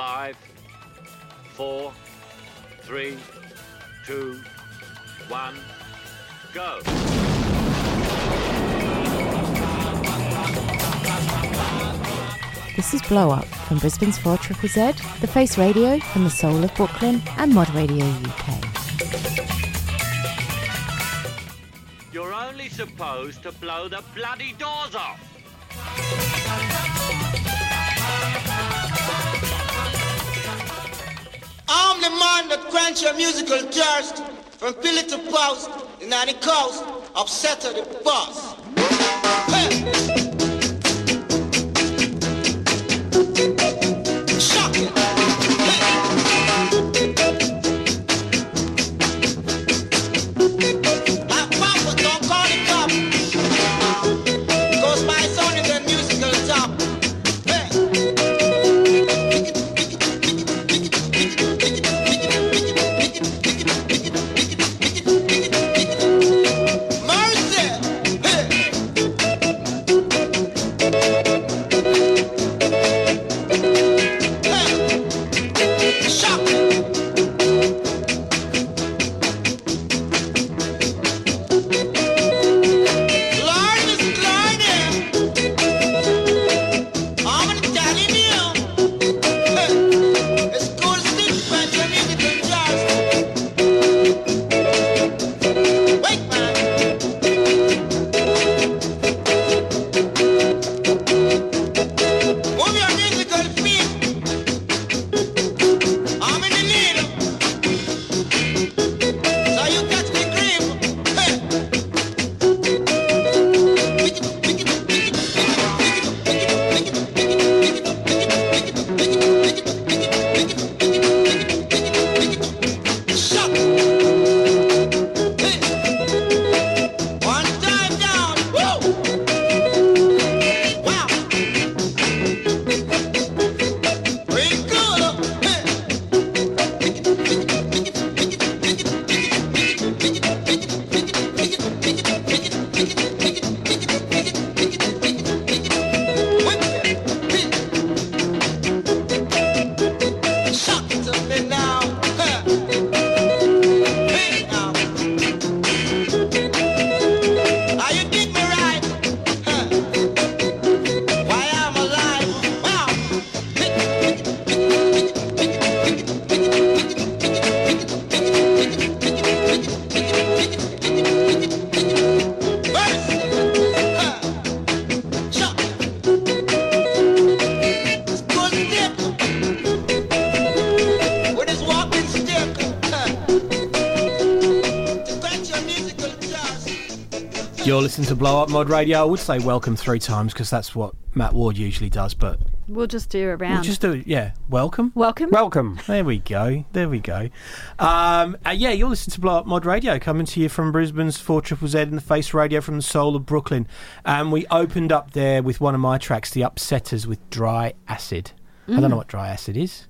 Five, four, three, two, one, go. This is Blow Up from Brisbane's 4 Triple Z, The Face Radio from the Soul of Brooklyn, and Mod Radio UK. You're only supposed to blow the bloody doors off. I'm the man that quench your musical thirst from pillar to post in any coast upset the boss. Hey. Blow Up Mod Radio. I would say welcome three times because that's what Matt Ward usually does, but We'll just do a round. we'll just do. Yeah, welcome. Welcome. Welcome. There we go. There we go. Um, uh, yeah, you're listening to Blow Up Mod Radio, coming to you from Brisbane's 4 Triple Z in the Face Radio from the soul of Brooklyn. And we opened up there with one of my tracks, The Upsetters, with Dry Acid. I don't Mm. know what dry acid is.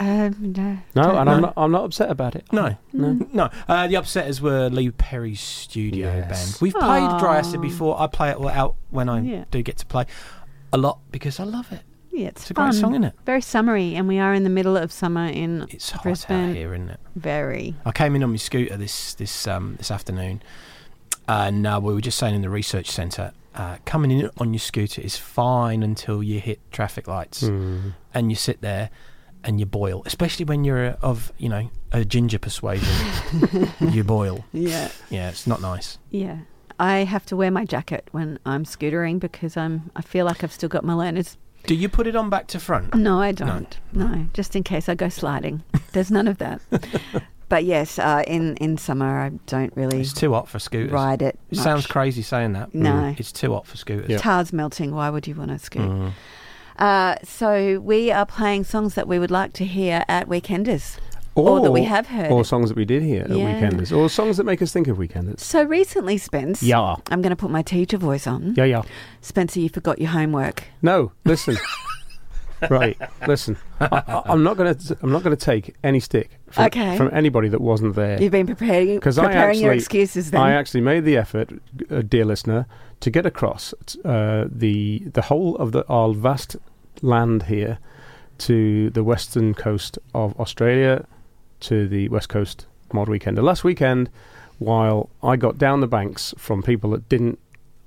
Um, no. No, and know. I'm not, I'm not upset about it. No, No. no. Uh, the Upsetters were Lee Perry's studio Yes. band. We've played Dry Acid Aw. before. I play it all out when I Yeah. do get to play a lot because I love it. Yeah, it's, It's a fun. great song, isn't it? Very summery, and we are in the middle of summer in It's hot Brisbane. out here, isn't it? Very. I came in on my scooter this this um, this afternoon, and uh, we were just saying in the research centre, uh, coming in on your scooter is fine until you hit traffic lights, Mm. and you sit there and you boil, especially when you're of you know a ginger persuasion. you boil. Yeah. Yeah, it's not nice. Yeah. I have to wear my jacket when I'm scootering because I'm. I feel like I've still got my learners. Do you put it on back to front? No, I don't. No, just in case I go sliding. There's none of that. but yes, uh, in in summer I don't really It's too hot for scooters. ride it. It sounds crazy saying that. No. It's too hot for scooters. Tar's melting. Why would you want to scoot? Mm. Uh, so we are playing songs that we would like to hear at Weekenders, or, that we have heard. Or songs that we did hear at Weekenders. Or songs that make us think of Weekenders. so recently, Spence. Yeah. I'm going to put my teacher voice on. Yeah, yeah. Spencer, you forgot your homework. No, listen. right, listen. I, I'm not going to. I'm not going to take any stick from, Okay. from anybody that wasn't there. You've been preparing, Because I actually, your excuses then. I actually made the effort, uh, dear listener, to get across uh, the the whole of the our vast land here to the western coast of Australia, to the west coast mod weekend. The last weekend, while I got down the banks from people that didn't.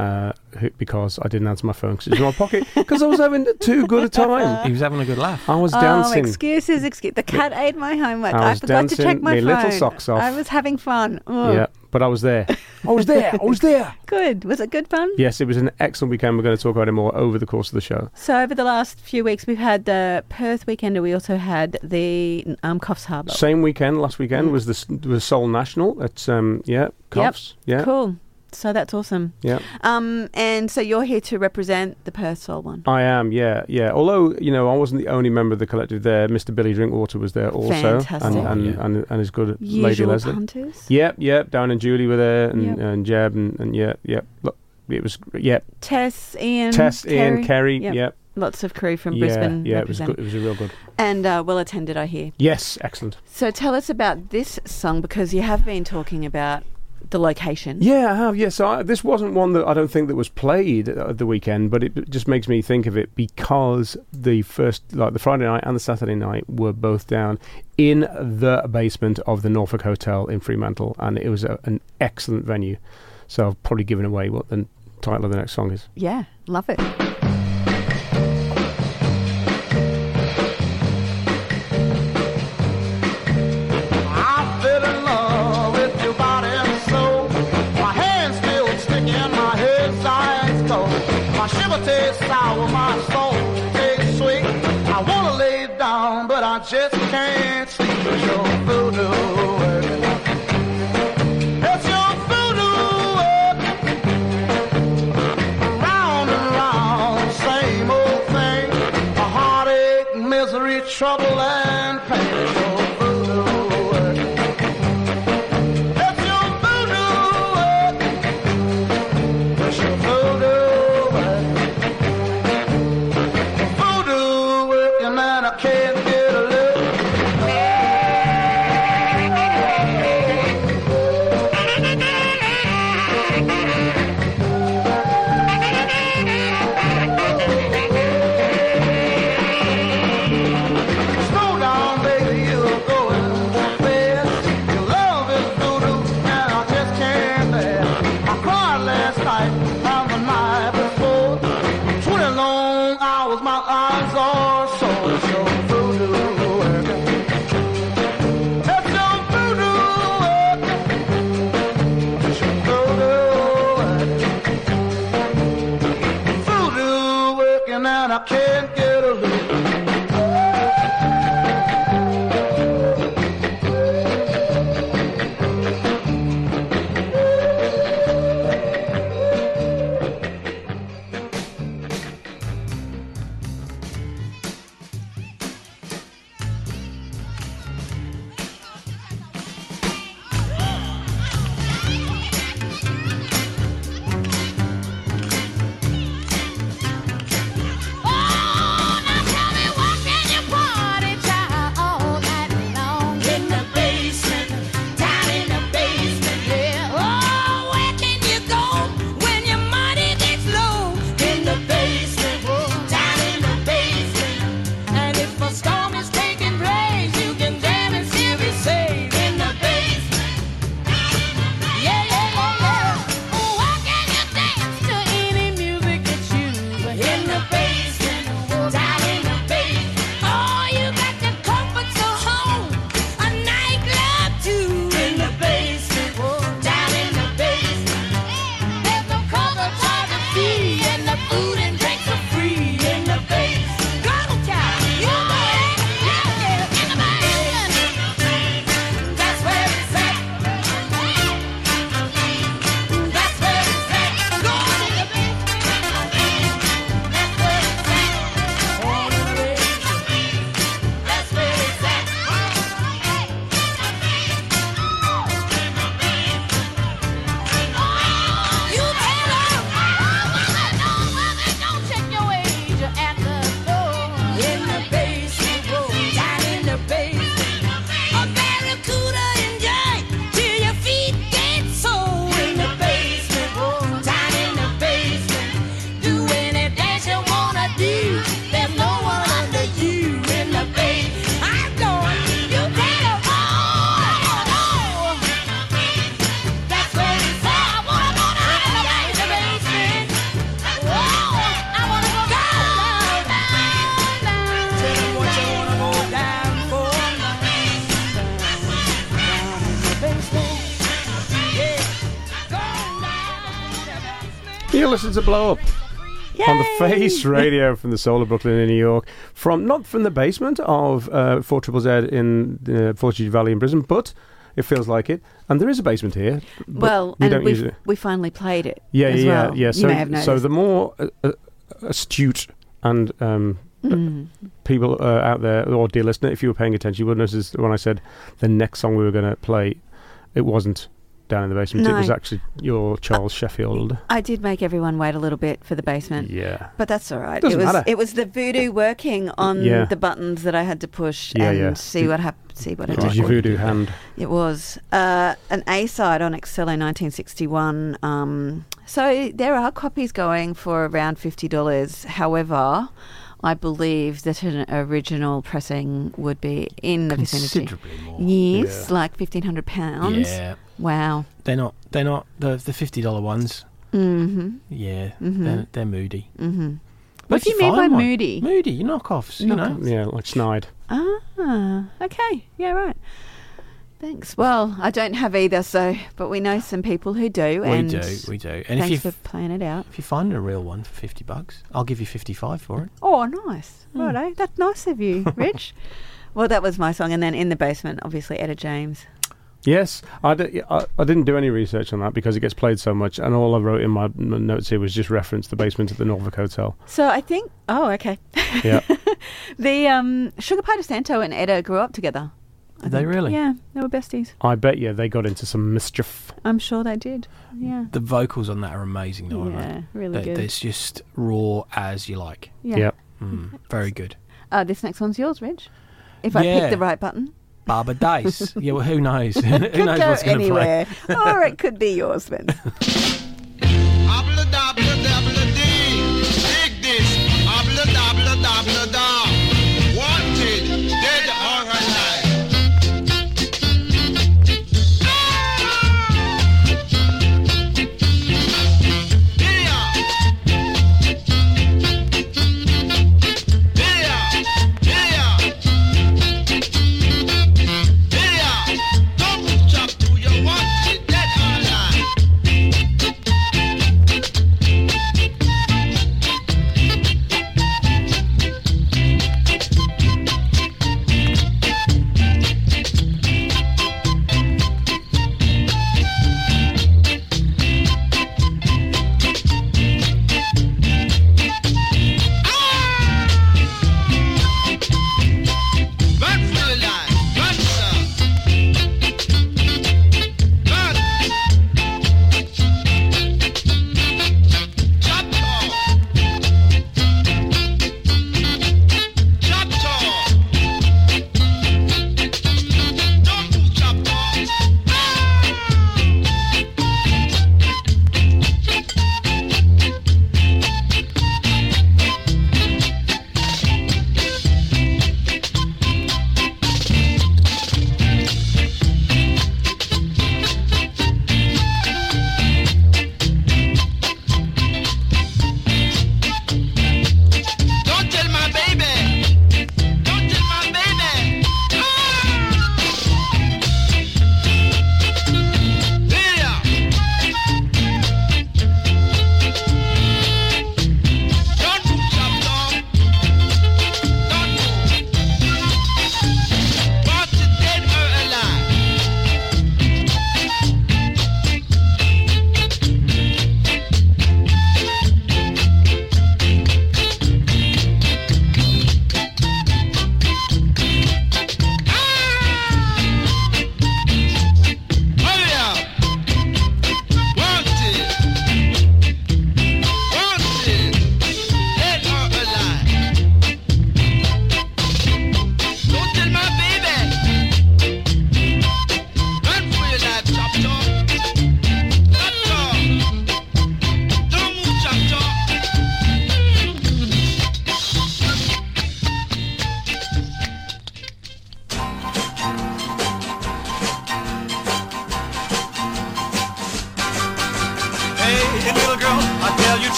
Uh, because I didn't answer my phone because it was in my pocket because I was having too good a time. He was having a good laugh. I was Oh, dancing. excuses, excuse. The cat ate my homework. I I, was forgot to check dancing my phone. little socks off. I was having fun. Yeah, but I was there. I was there. I was there. Good. Was it good fun? Yes, it was an excellent weekend. We're going to talk about it more over the course of the show. So over the last few weeks, we've had the Perth weekend, and we also had the um, Coffs Harbour. Same weekend, last weekend Mm. was the s- was Soul National. At um, yeah, Coffs. Yeah, Cool. So that's awesome. yeah. Um, and so you're here to represent the Perth Soul one. I am. Yeah, yeah. Although you know, I wasn't the only member of the collective there. Mr. Billy Drinkwater was there also, Fantastic. and and, yeah. and and his good lady Usual Leslie. punters. Yep, yep. Down and Julie were there, and Yep. and Jeb, and, and yeah, yep. Look, it was yeah. Tess, Ian, Tess, Ian, Kerry. Yep. Yep. Lots of crew from yeah, Brisbane. yeah. It was represent. good. It was a real good. And uh, well attended, I hear. Yes, excellent. So tell us about this song because you have been talking about the location. Yeah, I have. Yeah, so I, this wasn't one that I don't think that was played at the weekend, but it just makes me think of it because the first, like the Friday night and the Saturday night, were both down in the basement of the Norfolk Hotel in Fremantle, and it was a, an excellent venue. So I've probably given away what the title of the next song is. Yeah, love it. Just can't Blow Up on the Face Radio from the Soul of Brooklyn in New York. From not from the basement of uh, Four Triple Z in uh, Fortitude Valley in Brisbane, but it feels like it. And there is a basement here. Well, we and we we finally played it. Yeah, yeah, well. yeah. So, so the more uh, uh, astute and um, Mm. people uh, out there, or dear listener, if you were paying attention, you would notice when I said the next song we were going to play, it wasn't down in the basement. It was actually your Charles Sheffield. I did make everyone wait a little bit for the basement. Yeah. But that's all right. Doesn't it was matter. it was the voodoo working on Yeah. the buttons that I had to push Yeah, and yeah. see what happened. see what It happened. was your voodoo hand. It was uh, an A side on Excello 1961. Um, so there are copies going for around fifty dollars. However, I believe that an original pressing would be in the vicinity. Considerably more. Yes, Yeah. like fifteen hundred pounds. Yeah. Wow. They're not. They're not the the fifty dollar ones. Mm-hmm. Yeah, Mhm. they're, they're moody. Mm-hmm. But What do you mean by find one- moody? Moody, you knockoffs. You know. Yeah, like Snide. Ah, okay. Yeah, right. Thanks. Well, I don't have either, so but we know some people who do. We and do, we do. And if thanks you for playing it out. if you find a real one for fifty bucks, I'll give you fifty five for it. Oh, nice. Hmm. Righto. That's nice of you, Rich. well, that was my song, and then in the basement, obviously, Etta James. Yes, I, d- I, I didn't do any research on that because it gets played so much, and all I wrote in my, my notes here was just reference the basement at the Norfolk Hotel. So I think. Oh, okay. Yeah. the um, Sugar Pie DeSanto and Etta grew up together. I Did they really? Yeah, they were besties. I bet you they got into some mischief. I'm sure they did. Yeah. The vocals on that are amazing, though. aren't they? Yeah, really They- good. It's just raw as you like. Yeah. Yep. Mm, very good. Uh, this next one's yours, Rich. If I Yeah. pick the right button. Barbara Dice. yeah, well, who knows? who knows could go what's going to play? anywhere. or it could be yours, then. Abla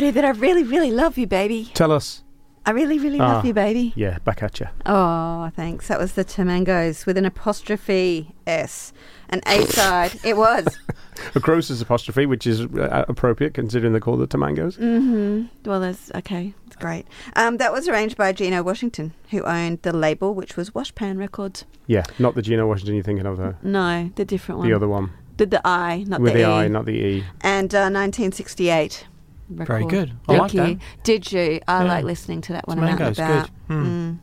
somebody that I really, really love you, baby. Tell us. I really, really ah, love you, baby. Yeah, back at you. Oh, thanks. That was the Tamangos with an apostrophe S, an A side. it was. a Gross's apostrophe, which is uh, appropriate considering they're called the Tamangos. Mm-hmm. Well, that's okay. It's great. Um, that was arranged by Gino Washington, who owned the label, which was Washpan Records. Yeah, not the Gino Washington you're thinking of, though. No, the different one. The other one. Did the I, not With the, the not the E. And uh, 1968 record. Very good. I Thank like you. That. Did you? I yeah. like listening to that one mangoes, about. Good. Mm. Mm.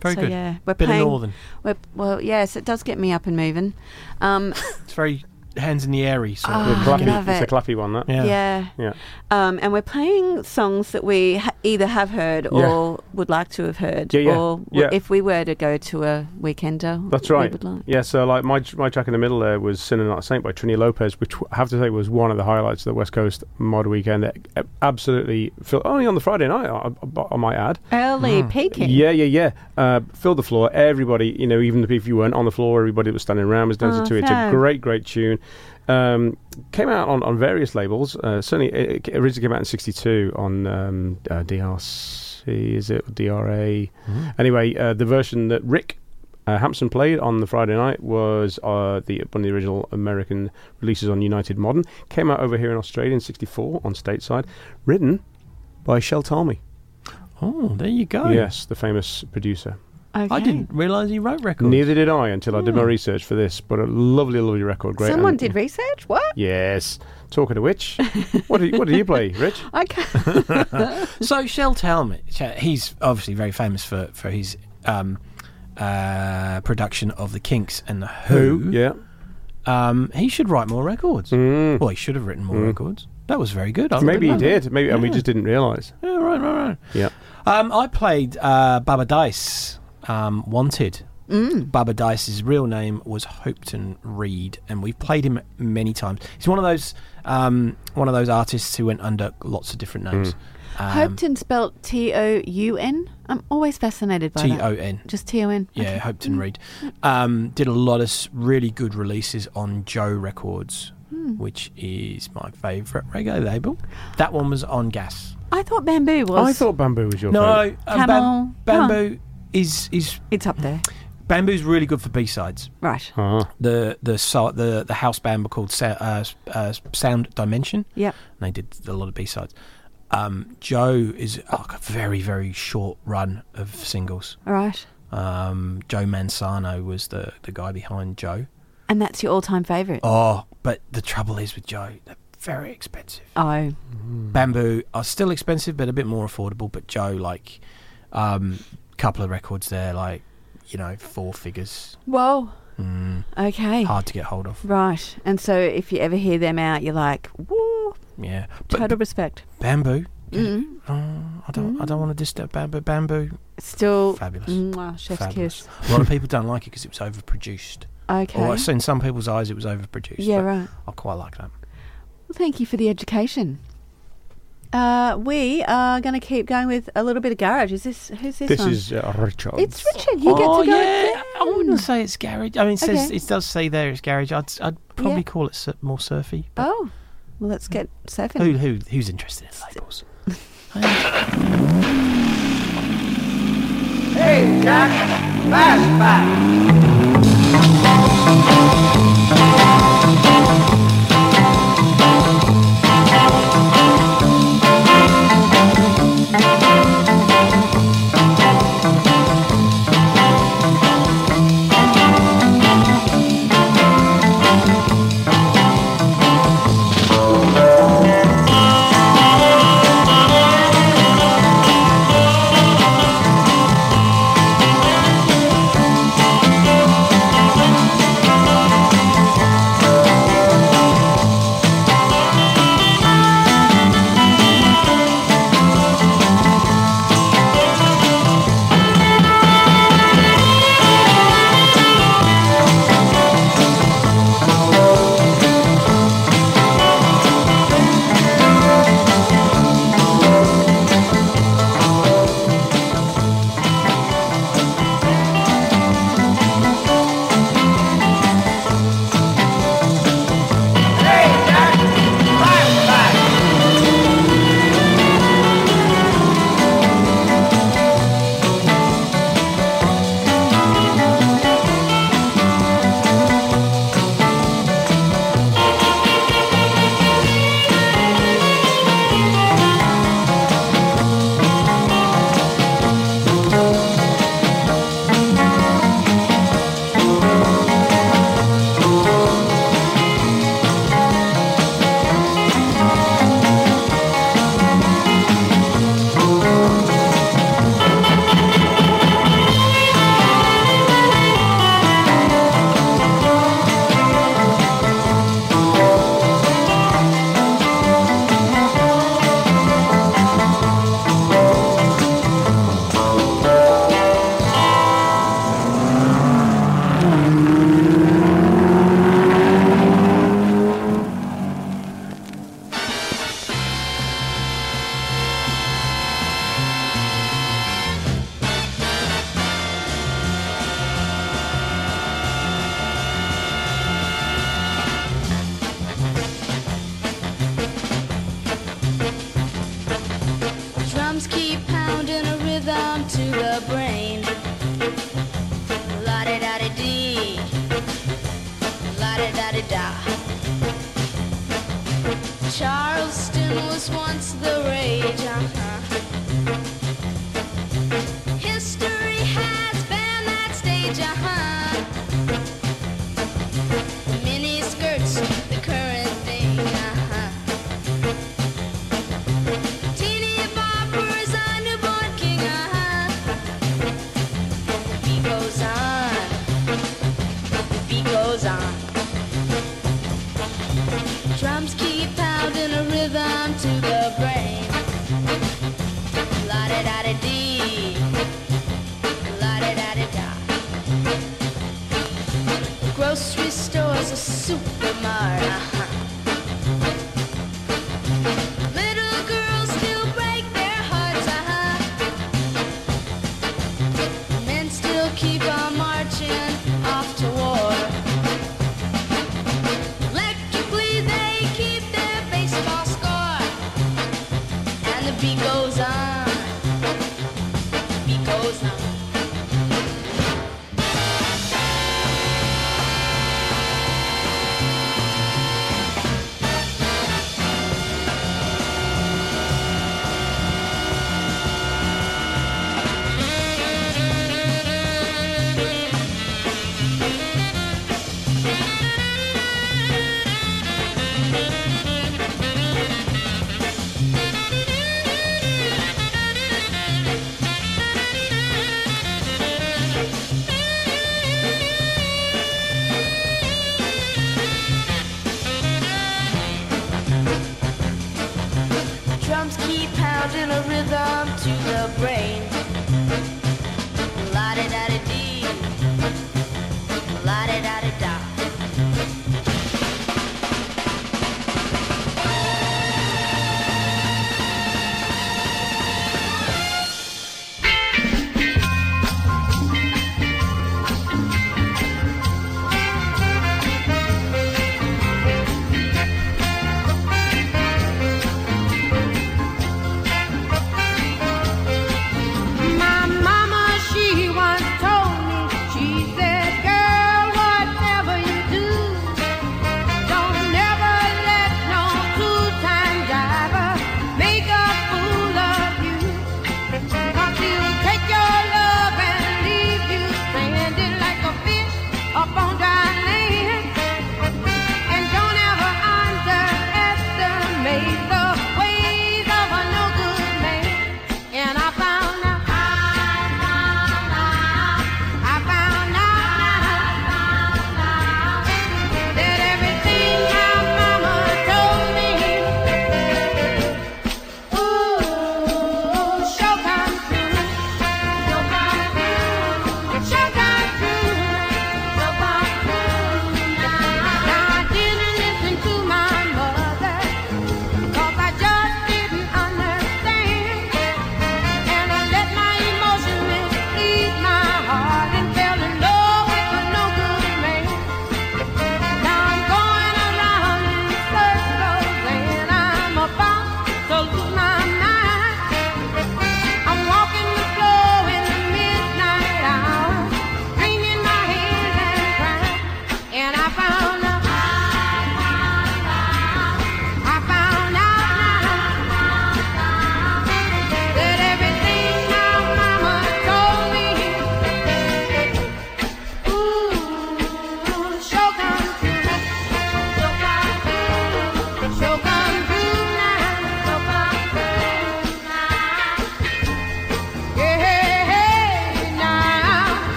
Very so, good. Yeah, we're Bit playing. northern. We're, well, yes, it does get me up and moving. Um, it's very hands in the airy sort Oh, of. The clappy, love it's a clappy one, that. Yeah. Yeah. Yeah. Um, and we're playing songs that we ha- either have heard Yeah. or would like to have heard, Yeah, yeah, or w- yeah. if we were to go to a weekender, That's we right. would like. Yeah, so like my my track in the middle there was "Sinner Not a Saint" by Trini Lopez, which I have to say was one of the highlights of the West Coast Mod Weekend. It- it absolutely, fill, only on the Friday night, I, I, I might add. Early peaking. Yeah, yeah, yeah. Uh, filled the floor. Everybody, you know, even if you weren't on the floor, everybody that was standing around was dancing Oh, to it. It's a great, great tune. Um, came out on, on various labels. Uh, certainly, it, it originally came out in '62 on um, uh, DRC. Is it DRA? Anyway, uh, the version that Rick uh, Hampson played on the Friday night was uh, the one of the original American releases on United Modern. Came out over here in Australia in '64 on stateside. Written by Shel Talmy. Oh, there you go. Yes, the famous producer. Okay. I didn't realise he wrote records. Neither did I until I did my Oh. research for this. But a lovely, lovely record. Great. Someone and- did research. What? Yes. Talking of which, what do you, what do you play, Rich? Okay. so Shel Talmy, he's obviously very famous for for his um, uh, production of the Kinks and the Who. Yeah. Um, he should write more records. Mm. Well, he should have written more Mm. records. That was very good. I Maybe he really liked did. it. Maybe, and we just didn't realise. Yeah, right, right, right. Yeah. Um, I played uh, Baba Dice, um, Wanted. Mm. Baba Dice's real name was Hopeton Reed, and we've played him many times. He's one of those um, one of those artists who went under lots of different names. Um, Hopeton spelled T O U N. I'm always fascinated by that. T O N. Just T O N. Yeah, Okay. Hopeton Reed. Um, did a lot of really good releases on Joe Records, Hmm. which is my favourite reggae label. That one was on Gas. I thought bamboo was. I thought Bamboo was your No, favourite. um, Camel. Bam- Bamboo is is It's up there. Bamboo's really good for B sides. Right. Uh-huh. The the so- the the house band were called Sa- uh, uh, Sound Dimension. Yeah. And they did a lot of B sides. Um, Joe is like a very very short run of singles. All right. Um, Joe Mansano was the the guy behind Joe. And that's your all-time favourite. Oh, but the trouble is with Joe, they're very expensive. Oh. Bamboo are still expensive, but a bit more affordable. But Joe, like, um, couple of records there, like, you know, four figures. Whoa. Mm, Okay. hard to get hold of. Right. And so if you ever hear them out, you're like, woo, Yeah, but total respect. Bamboo. Mm. Oh, I don't. I don't want to disturb Bamboo. Bamboo. Still. Fabulous. Mwah, chef's Fabulous. kiss. A lot of people don't like it because it was overproduced. Okay. Or in some people's eyes, it was overproduced. Yeah, right. I quite like that. Well, thank you for the education. Uh, we are going to keep going with a little bit of garage. Is this who's this? This on? is uh, Richard. It's Richard. You get oh, to go. yeah. again. I wouldn't say it's garage. I mean, it says Okay. it does say there it's garage. I'd I'd probably Yeah. call it sur- more surfy. but Oh, well, let's get surfing. Who who who's interested in labels? Hey, Jack, fast back.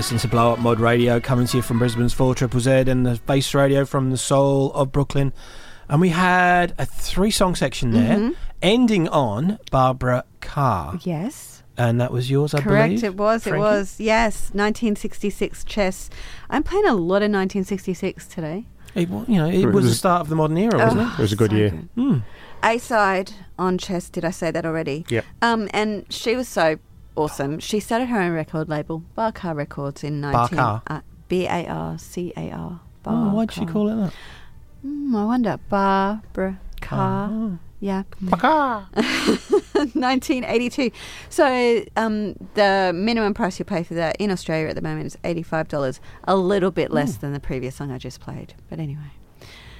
Listening to Blow Up Mod Radio, coming to you from Brisbane's 4 Triple Z and the Face radio from the soul of Brooklyn. And we had a three song section there, Mhm. ending on Barbara Carr. Yes. And that was yours, I Correct, believe. it was. Frankie? It was. Yes, 1966 chess. I'm playing a lot of 1966 today. It, you know, it was the start of the modern era, wasn't Oh, it? It was a good so year. good. Hmm. A side on chess. Did I say that already? Yep. Um, and she was so awesome. She started her own record label, Barcar Records, in 19. Barcar? Uh, B A R C A R. Oh, why'd she call it that? Mm, I wonder. Barbara Carr. Oh. Yeah. 1982. So um, the minimum price you pay for that in Australia at the moment is $85. A little bit less than the previous song I just played. But anyway.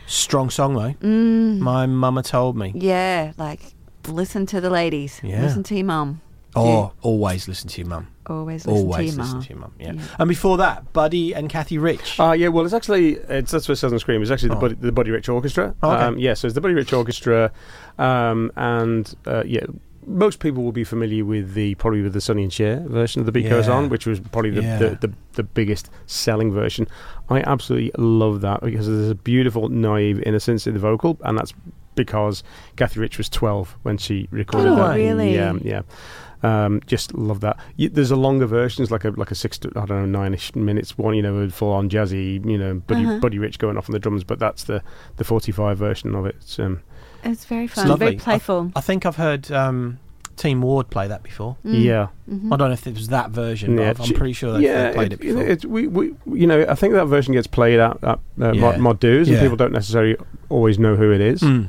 Strong song, though. Mm. My mama told me. Yeah, like listen to the ladies. Yeah. Listen to your mum. Oh, always listen to your mum. Always listen to always your listen mum. to your mum. Yeah. Yeah. And before that, Buddy and Kathy Rich. Uh, yeah, well, it's actually it's that's what Southern Scream. It's actually the Oh. Buddy, the Buddy Rich Orchestra. Oh, okay. um, yeah, so it's the Buddy Rich Orchestra, um, and uh, yeah, most people will be familiar with the probably with the Sonny and Cher version of the Beat Goes On, which was probably the, Yeah. the, the the biggest selling version. I absolutely love that because there's a beautiful naive innocence in the vocal, and that's because Kathy Rich was 12 when she recorded Oh, that. really? Yeah, yeah. Um, just love that. Y there's a longer versions, like a like a six to I don't know nine-ish minutes one, you know, with full on jazzy, you know, Buddy Uh-huh. Buddy Rich going off on the drums. But that's the the 45 version of it. It's, um, It's very fun. lovely. Very playful. I, I think I've heard um, Team Ward play that before. Mm. Yeah. Mhm. I don't know if it was that version, yeah, but I'm pretty sure they've, yeah, played it, you know, before. it's- we, we, you know, I think that version gets played at, at uh, Yeah. mod, mod dues, Yeah. and people don't necessarily always know who it is. Mm.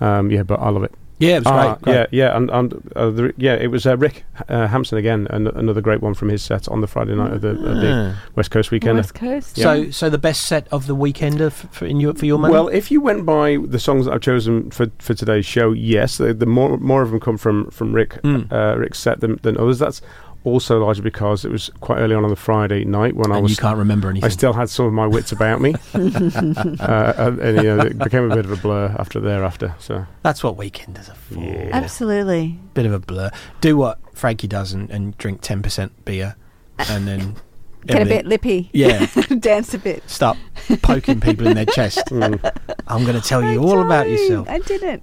Um, yeah, but I love it. Yeah, it was Ah, great, great. Yeah, yeah, and, and uh, the, yeah, it was uh, Rick uh, Hampson again, an, another great one from his set on the Friday night of the, of the Ah. West Coast weekend. West Coast. So, so the best set of the weekender for, for, in your, for your money? Well, if you went by the songs that I've chosen for, for today's show, yes, the, the more more of them come from from Rick Mm. uh, Rick's set than, than others. That's also largely because it was quite early on on the Friday night when I was you can't remember anything. I still had some of my wits about me, uh, and, and, you know, it became a bit of a blur after thereafter. So That's what weekenders are for. Absolutely. Bit of a blur. Do what Frankie does and, and drink 10% beer and then... Get a bit lippy. Yeah. Dance a bit. Stop poking people in their chest. Mm. I'm going to tell you all about yourself. I didn't.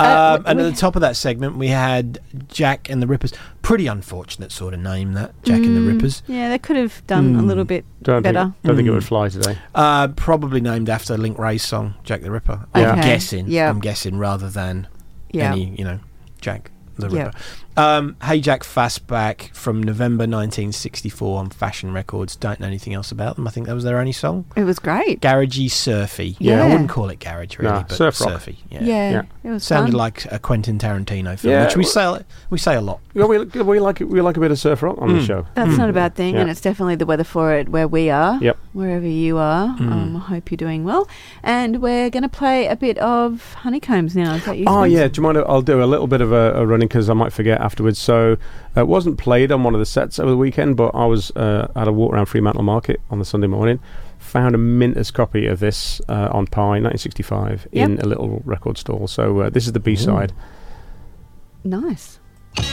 Um, Uh, and we- at the top of that segment, we had Jack and the Rippers. Pretty unfortunate sort of name, that Jack and the Mm, Rippers. Yeah, they could have done a Mm. little bit don't better. think don't think it Mm. would fly today. Uh, probably named after Link Wray's song, Jack the Ripper. Yeah. I'm Okay, guessing. yeah. I'm guessing rather than Yeah. any, you know, Jack the Yeah. Ripper. Um, hey Jack Fastback from November 1964 on Fashion Records. Don't know anything else about them. I think that was their only song. It was great. Garagey, surfy. Yeah. I wouldn't call it garage really, Nah, but surf rock. surfy. Yeah. Yeah, Yeah. it was Sounded fun. like a Quentin Tarantino film, Yeah, which we well- say we say a lot. Yeah, we, we like. We like a bit of surf rock on the Mm. show. That's not a bad thing, Yeah. and it's definitely the weather for it where we are. Yep. Wherever you are. Mm. Um, I hope you're doing well. And we're going to play a bit of Honeycombs now. Is that you? Oh yeah, do you mind? I'll do a little bit of a, a running because I might forget afterwards. So uh, it wasn't played on one of the sets over the weekend, but I was uh, at a walk around Fremantle Market on the Sunday morning. Found a minter's copy of this uh, on Pye 1965 in a little record stall. So uh, this is the B side. Nice. I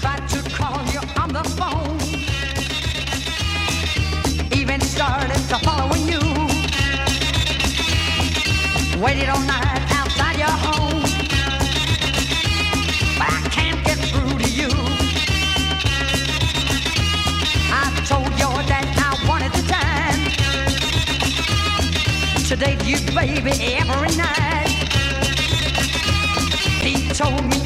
tried to date you, baby, every night. He told me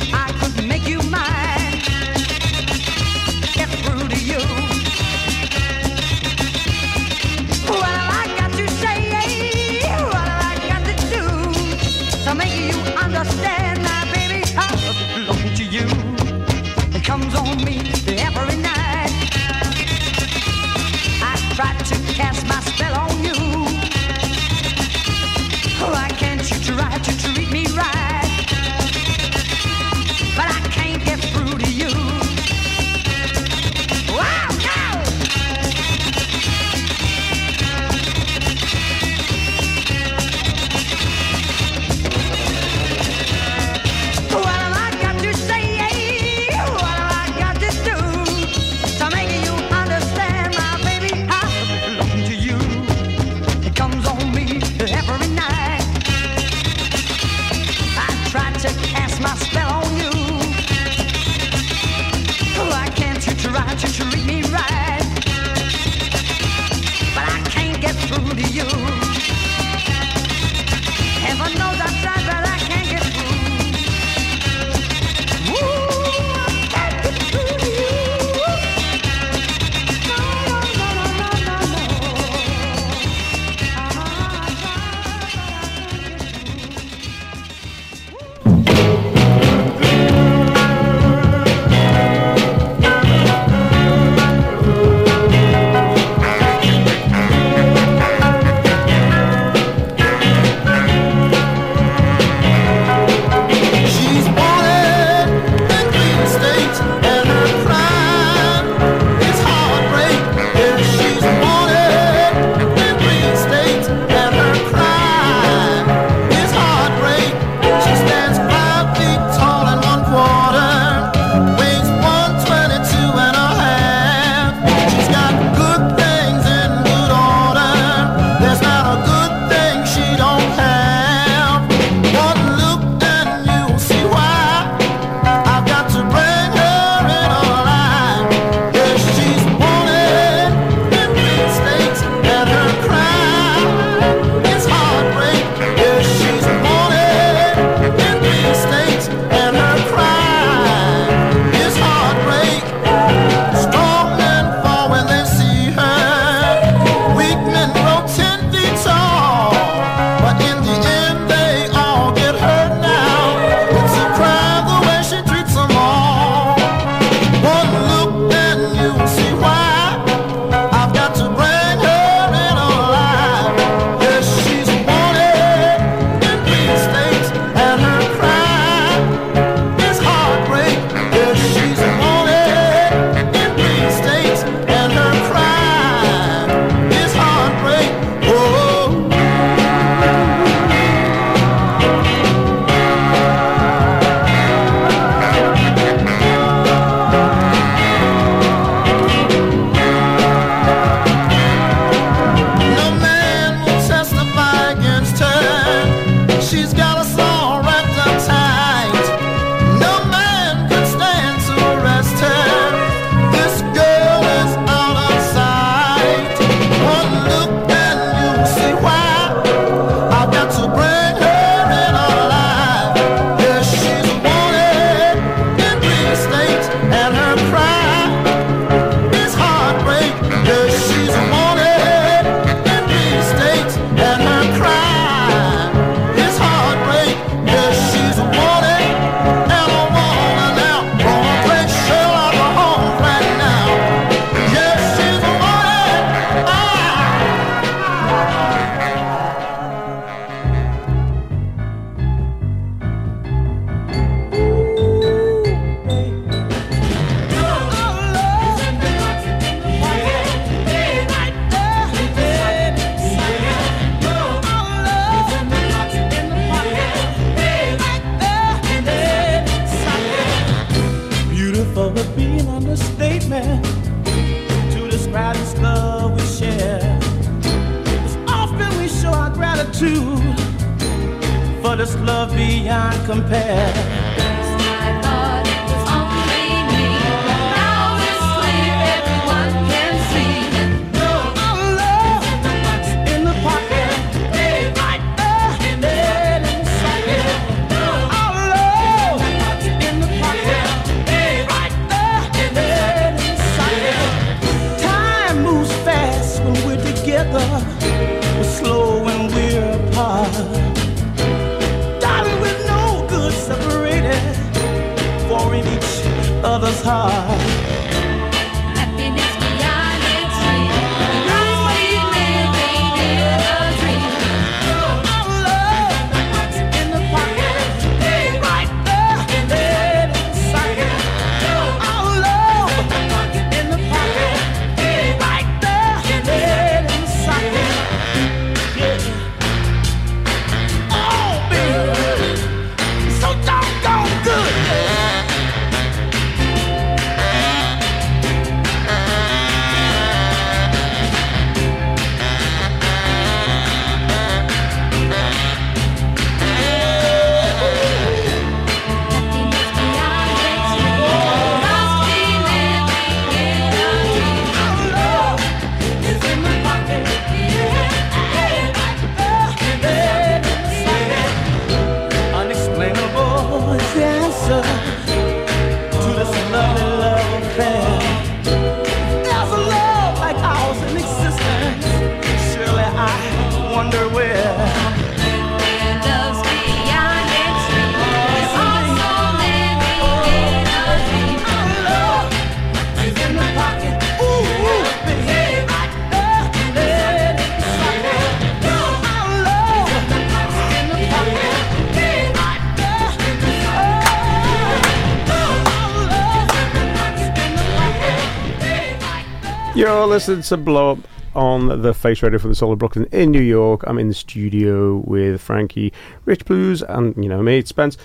listening to Blow Up on the Face Radio from the Soul of Brooklyn in New York. I'm in the studio with Frankie, Rich Blues, and you know me, Spence.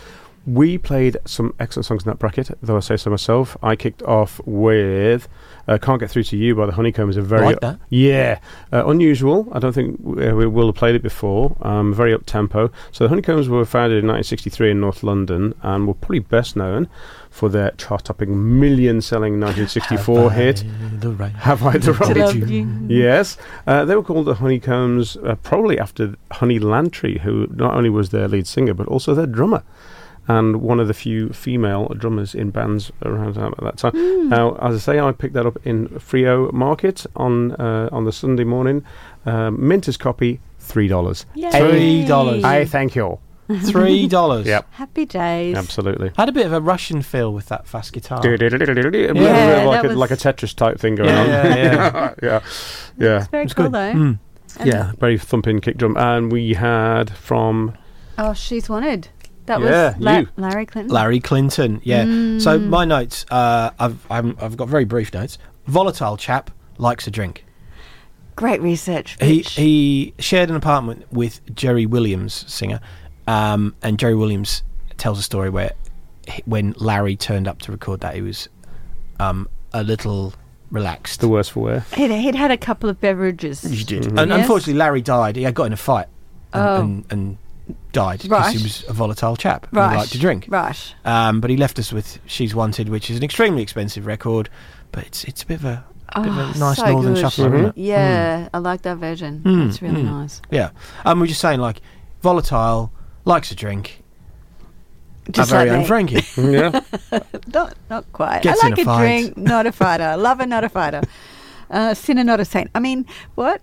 We played some excellent songs in that bracket, though I say so myself. I kicked off with uh, "Can't Get Through to You" by the Honeycombs. A very Like that. yeah, uh, unusual. I don't think we, we will have played it before. Um, very up tempo. So the Honeycombs were founded in 1963 in North London and were probably best known for their chart-topping, million-selling 1964 hit The right. "Have I the Right?" you. Yes, uh, they were called the Honeycombs, uh, probably after Honey Lantree, who not only was their lead singer but also their drummer. And one of the few female drummers in bands around at that time. Hmm. Now, as I say, I picked that up in Freo Market on uh, on the Sunday morning. Um, Minter's copy, three dollars. Three dollars. I thank you. Three dollars. Yep, Happy days. absolutely. Had a bit of a Russian feel with that fast guitar. It was a little bit Yeah, like, that a, was- like a Tetris type thing going Yeah, on. yeah, yeah. yeah, yeah. It's very It's cool good. though. Mm. Yeah, very thumping kick drum. And we had from Oh, she's wanted. That Yeah, was La- you. Larry Clinton. Larry Clinton. Yeah. So Mm. my notes. Uh, I've I'm, I've got very brief notes. Volatile chap likes a drink. Great research. He Rich. he shared an apartment with Jerry Williams, singer, um, and Jerry Williams tells a story where he, when Larry turned up to record that, he was um, a little relaxed. the worst for wear. He'd, he'd had a couple of beverages. He did. Mhm. And Yes. unfortunately, Larry died. He had got in a fight and, Oh. and, and died because Right. he was a volatile chap. and Right. He liked to drink. Right. Um, but he left us with "She's Wanted," which is an extremely expensive record, but it's it's a bit of a, bit of Oh, a nice so northern good. shuffler, isn't it? Yeah, I like that version. Mm, It's really mm. nice. Yeah. Um, we're just saying like volatile, likes a drink. Just our very like own. Frankie. yeah. Not, not quite. Gets I in like a a, fight. drink, not a fighter. Lover, not a fighter. Uh, sinner, not a saint. I mean, what?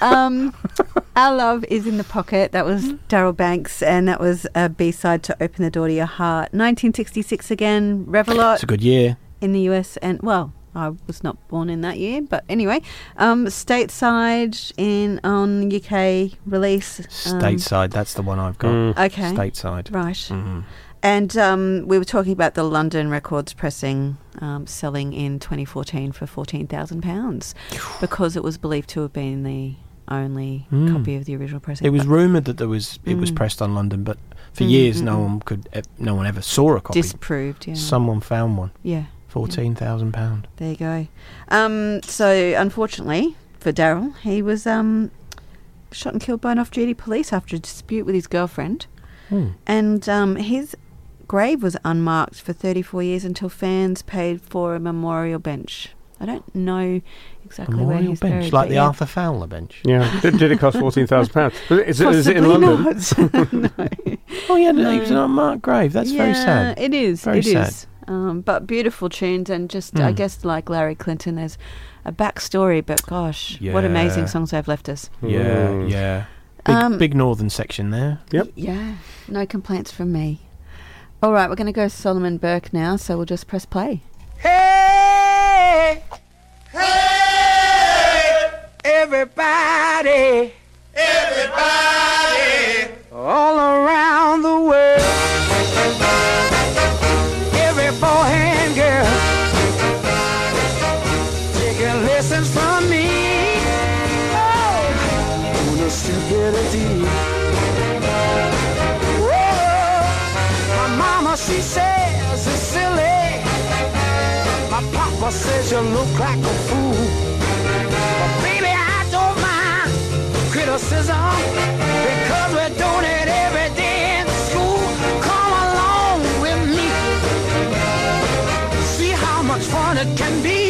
Um, Our Love is in the Pocket. That was Darrell Banks, and that was a B side to Open the Door to Your Heart. 1966 again, Revilot It's a good year. in the US, and well, I was not born in that year, but anyway, um, stateside in on UK release. um, Stateside, that's the one I've got. Mm. Okay. Stateside. Right. Mhm. And um, we were talking about the London Records pressing, um, selling in 2014 for £14,000 because it was believed to have been the only Mm. copy of the original pressing. It was rumoured that there was it was Mm. pressed on London, but for Mm, years no one could e- no one ever saw a copy. disproved, yeah. Someone found one. yeah, Fourteen thousand pound. there you go. Um, so, unfortunately for Darrell, he was um, shot and killed by an off duty police after a dispute with his girlfriend. Hmm. And um, his grave was unmarked for 34 years until fans paid for a memorial bench. I don't know exactly where Memorial he's bench, buried, like the yeah. Arthur Fowler bench. Yeah. did, did it cost fourteen thousand pounds? Is it, is it in London? not. Oh yeah, no, No. it was an unmarked grave. That's very Yeah, sad. It is. Very It is. Sad. Um, but beautiful tunes and just, I Mm. guess, like Larry Clinton, there's a backstory. But gosh, what amazing songs they've left us. Yeah, Mm. yeah. Big, Um, big northern section there. Yep. Yeah, no complaints from me. All right, we're going to go Solomon Burke now, so we'll just press play. Hey, hey, everybody, everybody, all around the My papa says you look like a fool. But baby, I don't mind criticism because we're doing it every day in school. Come along with me. See how much fun it can be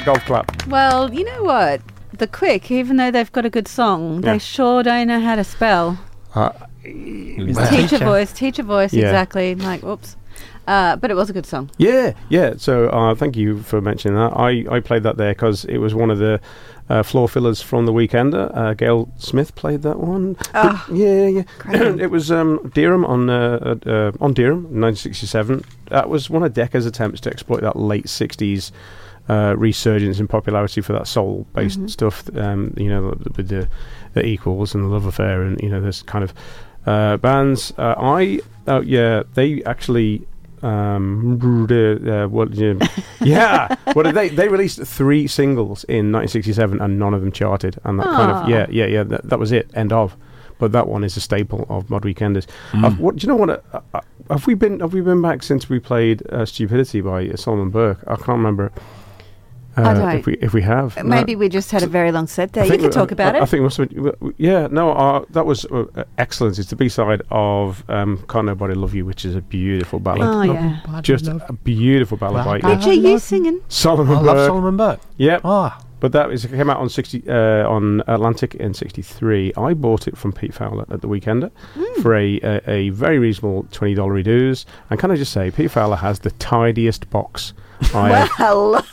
I golf clap. Well, you know what? The Quik, even though they've got a good song, Yeah. they sure don't know how to spell. Uh, Teacher voice, teacher voice, Yeah. exactly. Like, whoops. Uh, but it was a good song. Yeah, yeah. So uh, thank you for mentioning that. I, I played that there because it was one of the uh, floor fillers from the Weekender. Uh, Gail Smith played that one. Oh, yeah, yeah. it was um, Deram on uh, uh, uh, on Deram, 1967. That was one of Decca's attempts to exploit that late 60s. Uh, resurgence in popularity for that soul-based Mm-hmm. Mhm. stuff, um, you know, with the, the equals and the love affair, and you know, this kind of uh, bands. Uh, I, oh yeah, they actually, um, uh, what, yeah, yeah. Well, they they released three singles in 1967, and none of them charted, and that kind of yeah, yeah, yeah. That, that was it. End of. But that one is a staple of Mod Weekenders. Mm. What do you know? What uh, uh, have we been? Have we been back since we played uh, "Stupidity" by uh, Solomon Burke? I can't remember. Uh, I don't. If we if we have No. Maybe we just had a very long set there. You think can we- talk about I, it. I think it must have been, w- w- yeah, no, uh, that was uh, uh, excellent. It's the B side of um, "Can't Nobody Love You," which is a beautiful ballad. Oh, yeah. just a beautiful ballad by Picture you singing. Solomon I Burke. love Solomon Burke. Yep. Ah. But that is, it came out on sixty uh, on Atlantic in '63. I bought it from Pete Fowler at the Weekender Hmm. for a, a a very reasonable twenty dollar reduce. And can I just say, Pete Fowler has the tidiest box I have Well,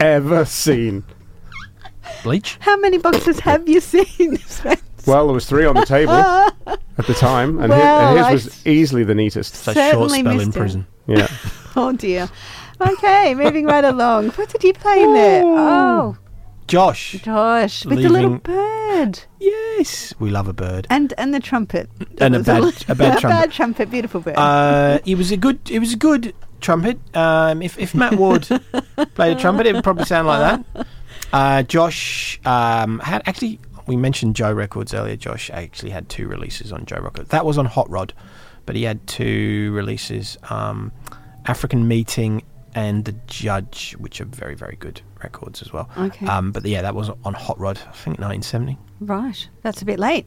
ever seen. Bleach. how many boxes have you seen? Well, there was three on the table at the time, and hi- Well, and his, was easily the neatest. It's a short Certainly spell in missed it. prison. Yeah. oh dear. Okay, moving right along. What did you play in there? Oh, Josh. Josh, with the little bird Yes, we love a bird. and and the trumpet. And a It was bad- li- a bad a trumpet. bad trumpet, beautiful bird. Uh, it was a good. It was a good trumpet. Um, if if Matt Ward played a trumpet, it would probably sound like that. Uh, Josh um, had actually. We mentioned Joe Records earlier. Josh actually had two releases on Joe Records. That was on Hot Rod, but he had two releases: um, African Meeting and The Judge, which are very very good records as well. Okay. Um, but yeah, that was on Hot Rod. I think 1970. right, that's a bit late.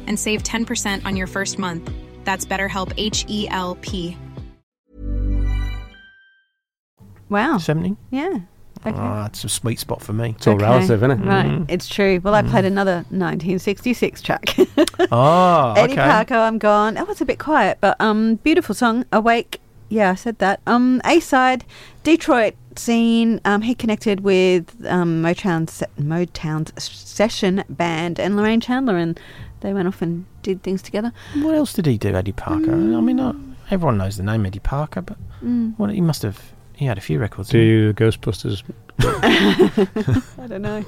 and save 10% on your first month. That's BetterHelp H E L P. Wow. 70? Yeah. Okay. Oh, that's a sweet spot for me. It's all relative, isn't it? Right, Mm. it's true. Well, I played another 1966 track. Oh, Eddie okay. Parker, I'm gone. That was a bit quiet, but um, beautiful song. Awake. Yeah, I said that. Um, A side, Detroit scene. Um, he connected with um Motown's Motown's session band and Lorraine Chandler, and they went off and did things together. What else did he do, Eddie Parker? I mean, uh, everyone knows the name Eddie Parker, but Mm. what he must have. He had a few records. Do you Ghostbusters? I don't know.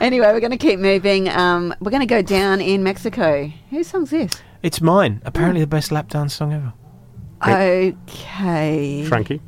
anyway, we're going to keep moving. Um, we're going to go down in Mexico. Whose song's this? It's mine. Apparently, the best lap dance song ever. Okay. Frankie.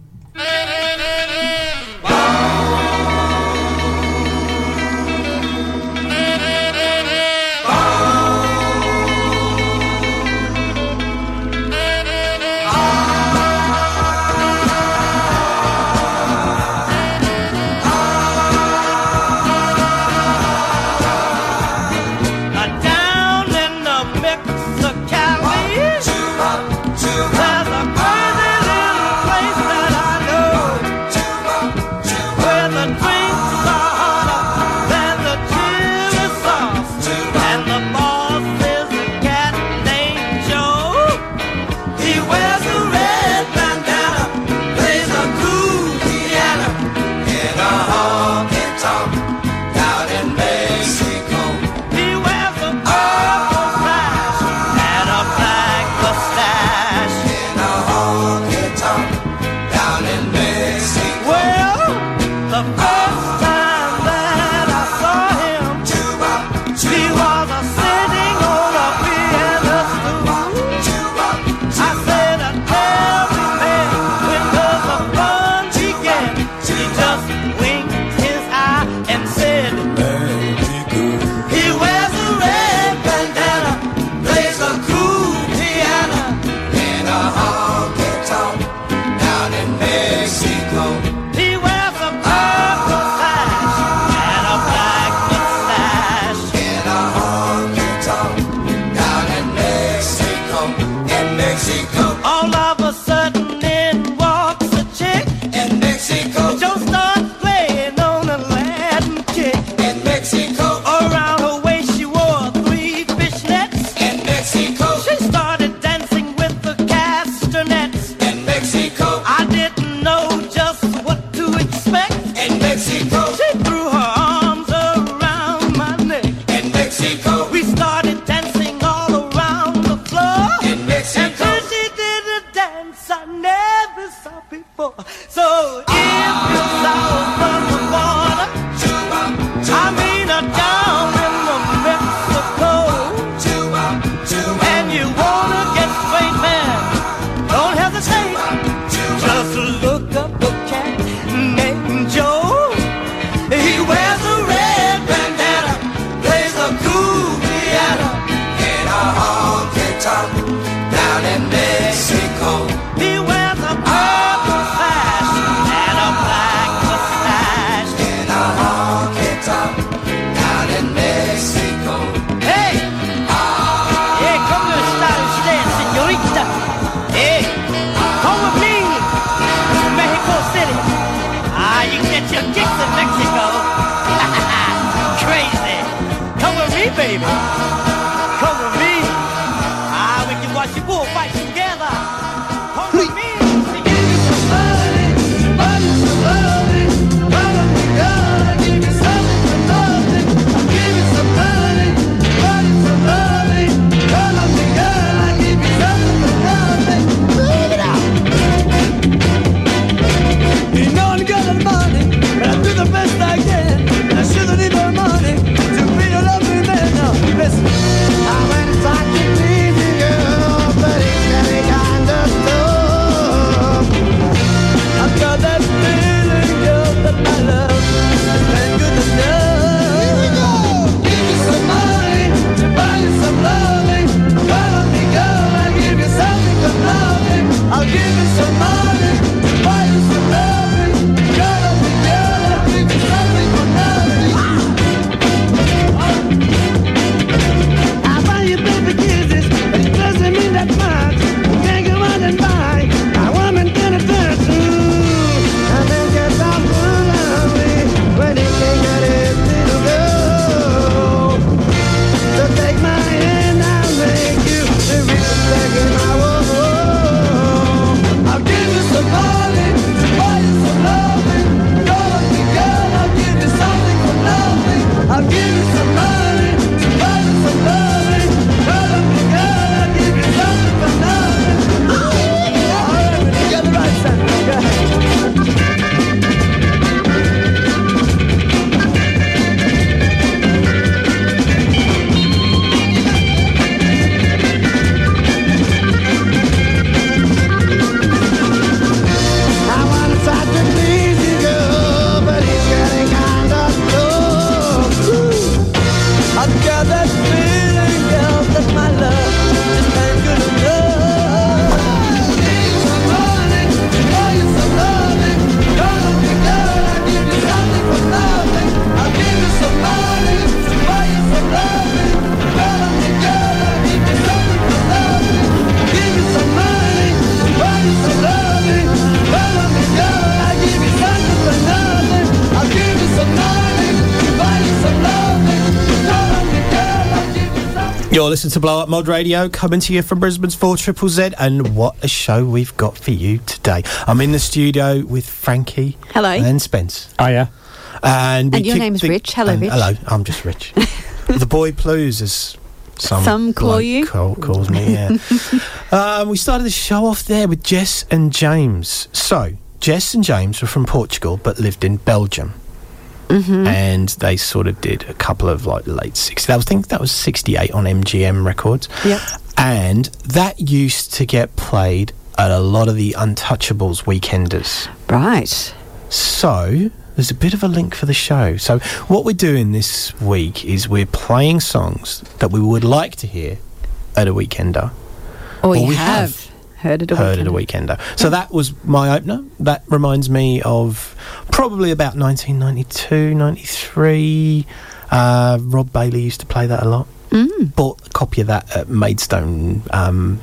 to Blow Up Mod Radio, coming to you from Brisbane's 4 Triple Z, and what a show we've got for you today. I'm in the studio with Frankie. Hello. And Spence. Oh, yeah. And, and your name's the, Rich. Hello, Rich. Hello, I'm just Rich. the Boy Blues is some, some call you call, calls me yeah um, we started the show off there with jess and james so jess and james were from portugal but lived in belgium mm-hmm. and they sort of did a couple of like late 60s. I think that was 68 on MGM Records. Yeah, And that used to get played at a lot of the Untouchables weekenders. Right. So there's a bit of a link for the show. So what we're doing this week is we're playing songs that we would like to hear at a weekender. Oh, or, or we have. have. Heard it a Heard weekend. it a weekender. So that was my opener. That reminds me of probably about 1992, 93. Uh, Rob Bailey used to play that a lot. Mm. Bought a copy of that at Maidstone um,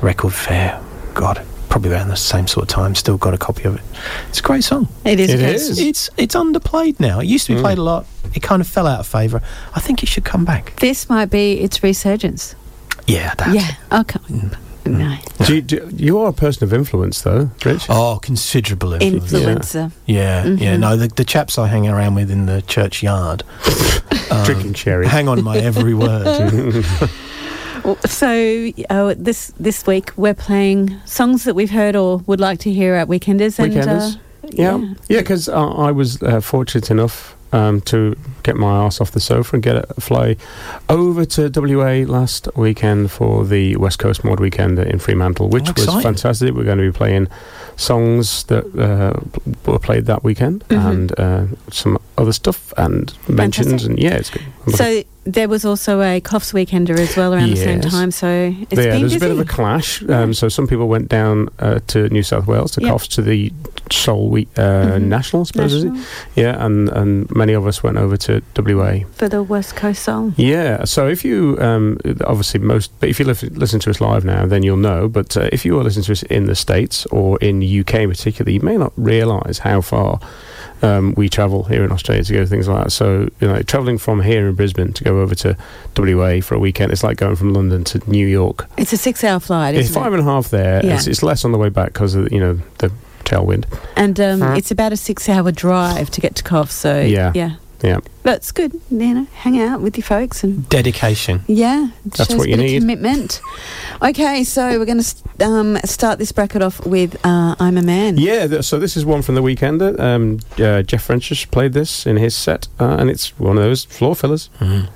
Record Fair. God, probably around the same sort of time. Still got a copy of it. It's a great song. It is a It great is. song. It's it's underplayed now. It used to be Mm. played a lot. It kind of fell out of favour. I think it should come back. This might be its resurgence. Yeah, that. Yeah. Okay. No. Do you, do, you are a person of influence, though, Rich. Oh, considerable influence. Influencer. Yeah, yeah. Mhm. No, the, the chaps I hang around with in the churchyard, um, Drinking sherry. hang on my every word. So uh, this this week we're playing songs that we've heard or would like to hear at Weekenders. And, Weekenders. uh, Yeah, yeah, because uh, I was uh, fortunate enough um, to get my ass off the sofa and get a fly over to WA last weekend for the West Coast Mod Weekend in Fremantle, which Oh, was fantastic. We're going to be playing songs that uh, were played that weekend Mhm. and uh, some other stuff and mentions, Fantastic. and yeah, it's good. So there was also a Coffs Weekender as well around the same time. So it's yeah, been there's busy. a bit of a clash. Um, so some people went down uh, to New South Wales to Yep. Coffs to the Soul Week uh, Mhm. National, I suppose? National. Yeah, and and many of us went over to WA. for the West Coast song. Yeah, so if you um, obviously most, but if you listen, listen to us live now, then you'll know. But uh, if you are listening to us in the states or in the UK particularly, you may not realise how far. Um, we travel here in Australia to go to things like that. So, you know, travelling from here in Brisbane to go over to WA for a weekend, it's like going from London to New York. It's a six-hour flight. It's Isn't five it? and a half there. Yeah. It's, it's less on the way back because of you know the tailwind. And um, Huh? it's about a six-hour drive to get to Coffs. So Yeah. yeah, Yeah, but it's good. You know, hang out with your folks and Dedication. Yeah, That's shows what a you bit of need. Commitment. Okay, so we're going to um, start this bracket off with uh, "I'm a Man." yeah. Th- so this is one from the Weekender. Um, uh, Jeff French played this in his set, uh, and it's one of those floor fillers. Thank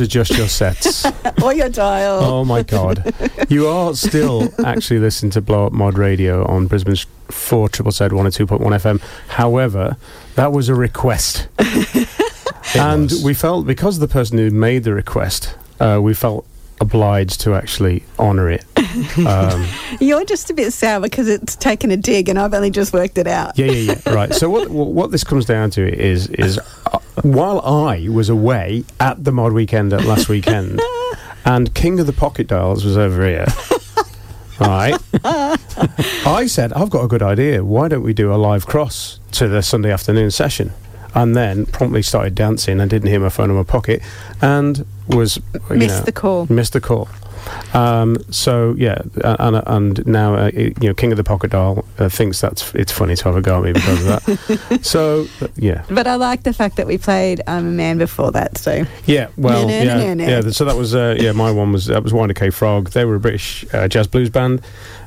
Don't adjust your sets. or your dial. Oh my God. You are still actually listening to Blow Up Mod Radio on Brisbane's 4 Triple Z 102.1 FM. However, that was a request. and we felt, because the person who made the request, uh, we felt obliged to actually honour it. Um, You're just a bit sour because it's taken a dig, and I've only just worked it out. yeah, yeah, yeah. Right. So what what this comes down to is is while I was away at the mod weekend at last weekend, and King of the Pocket Dials was over here. Right. I said, I've got a good idea. Why don't we do a live cross to the Sunday afternoon session? And then promptly started dancing and didn't hear my phone in my pocket and was Missed know, the call. Missed the call. Um, so yeah, and, and now uh, you know King of the Pocket Doll uh, thinks that's it's funny to have a go at me because of that. so uh, yeah, But I like the fact that we played I'm a Man before that, so. yeah, well, No, no, yeah, no, yeah. So that was uh, yeah, my one was that was Wynder K Frog. They were a British uh, jazz blues band,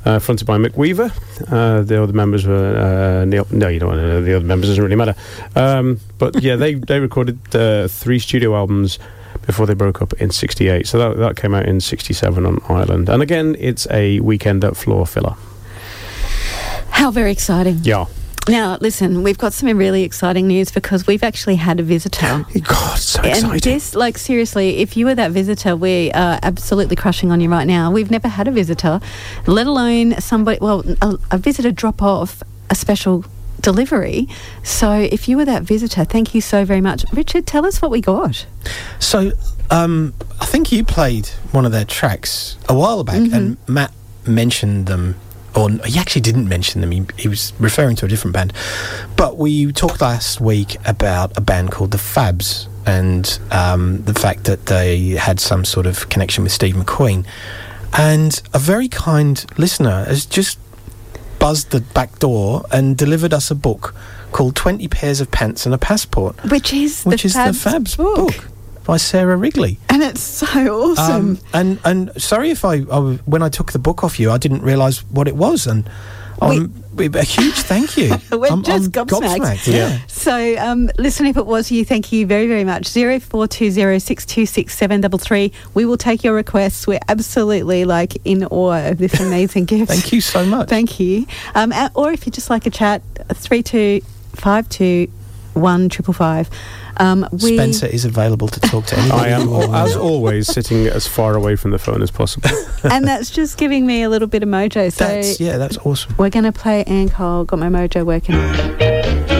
uh, fronted by Mick Weaver. Uh, the other members were uh, Neil. No, you don't want to know the other members. Doesn't really matter. Um, but yeah, they they recorded uh, three studio albums before they broke up in '68. So that that came out in '67 on Island. And again, it's a weekend at floor filler. How very exciting. Yeah. Now, listen, we've got some really exciting news because we've actually had a visitor. God, so exciting. and this, like, seriously, if you were that visitor, we are absolutely crushing on you right now. We've never had a visitor, let alone somebody, well, a, a visitor drop off a special delivery. So if you were that visitor, thank you so very much. Richard, tell us what we got. So, um, I think you played one of their tracks a while back, and Matt mentioned them. Or he actually didn't mention them. He, he was referring to a different band. But we talked last week about a band called the Fabs and um, the fact that they had some sort of connection with Steve McQueen. And a very kind listener has just buzzed the back door and delivered us a book called 20 Pairs of Pants and a Passport. Which is Which the is Fabs the Fabs book. book. by Sarah Wrigley. And it's so awesome. Um, and and sorry if I when I took the book off you, I didn't realise what it was, and um, a huge thank you. We're I'm, just I'm gobsmacked. Yeah. So, um, listen, if it was you, thank you very, very much. Zero four two zero six two six seven double three. We will take your requests. We're absolutely like in awe of this amazing gift. Thank you so much. Thank you. Um, or if you just like a chat, three two five two one triple five. Um, we Spencer is available to talk to anybody. I am, you al- want. as always, sitting as far away from the phone as possible. and that's just giving me a little bit of mojo. So That's yeah, that's awesome. we're going to play Ann Cole. Got my mojo working.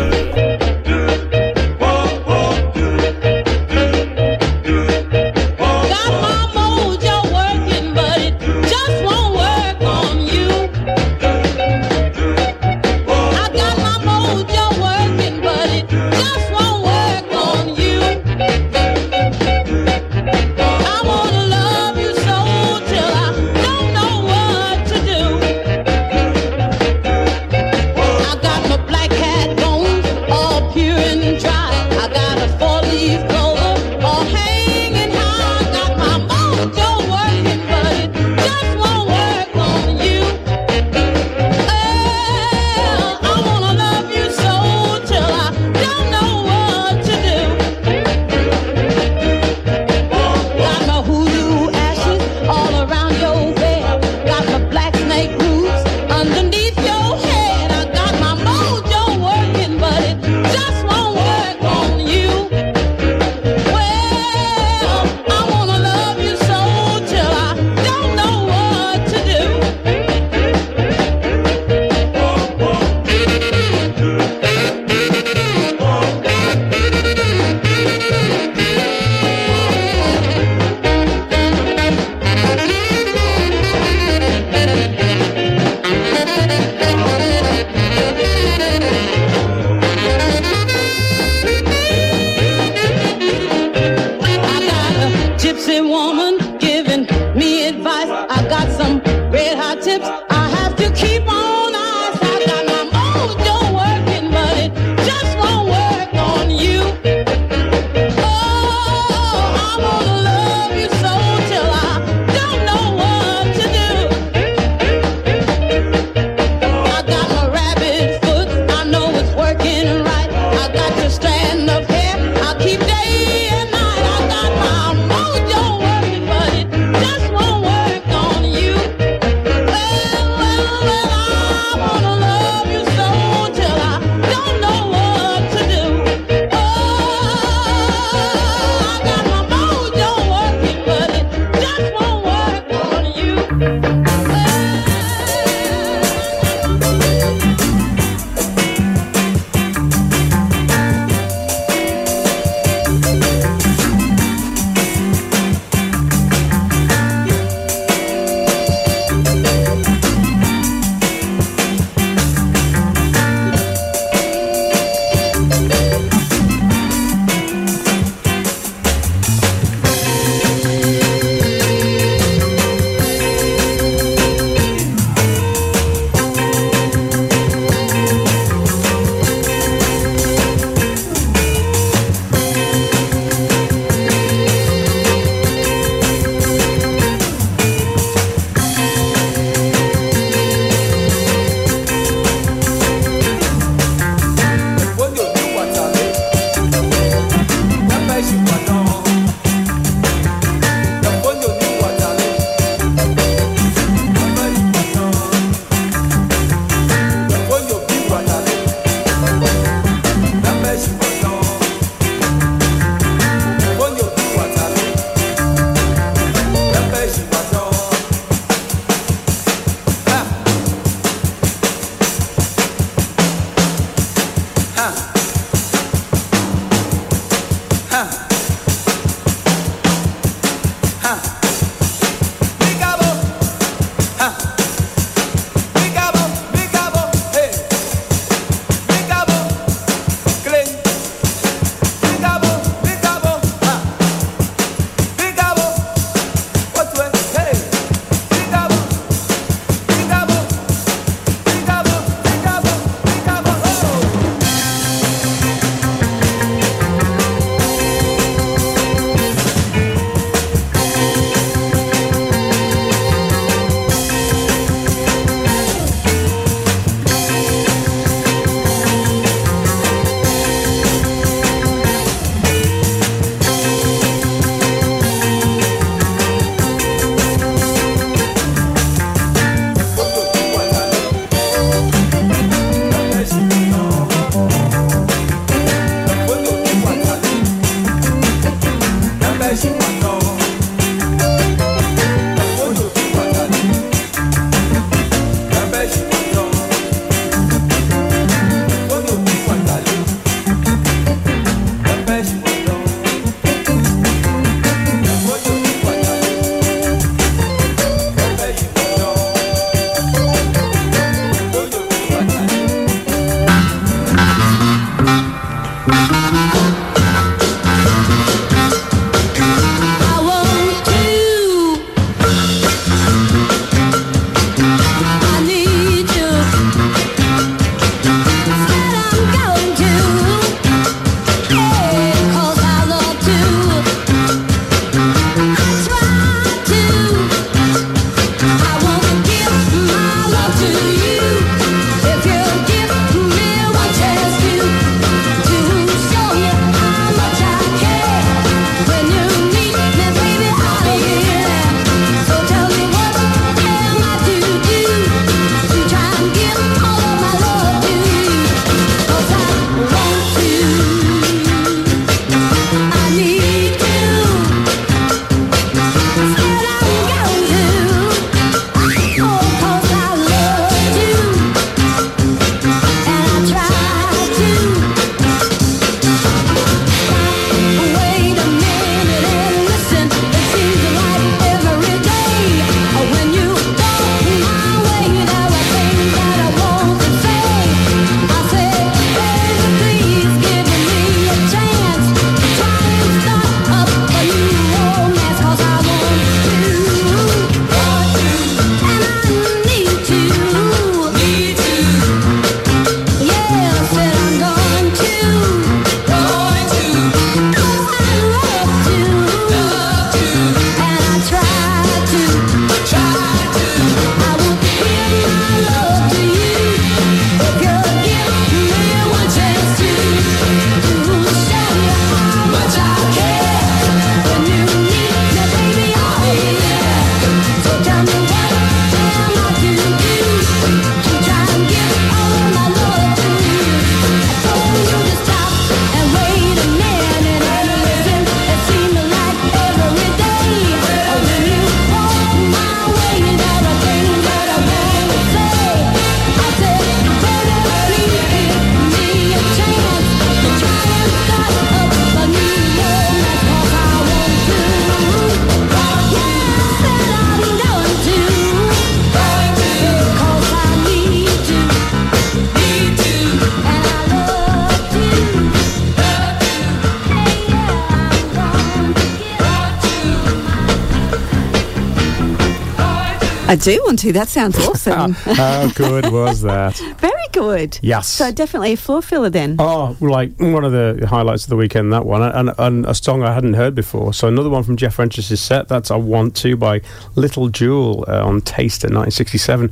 I do want to. That sounds awesome. How good was that? Very good. Yes. So definitely a floor filler then. Oh, like one of the highlights of the weekend, that one, and, and a song I hadn't heard before. So another one from Jeff Ventures' set. That's "I Want to" by Little Jewel uh, on Taste in 1967.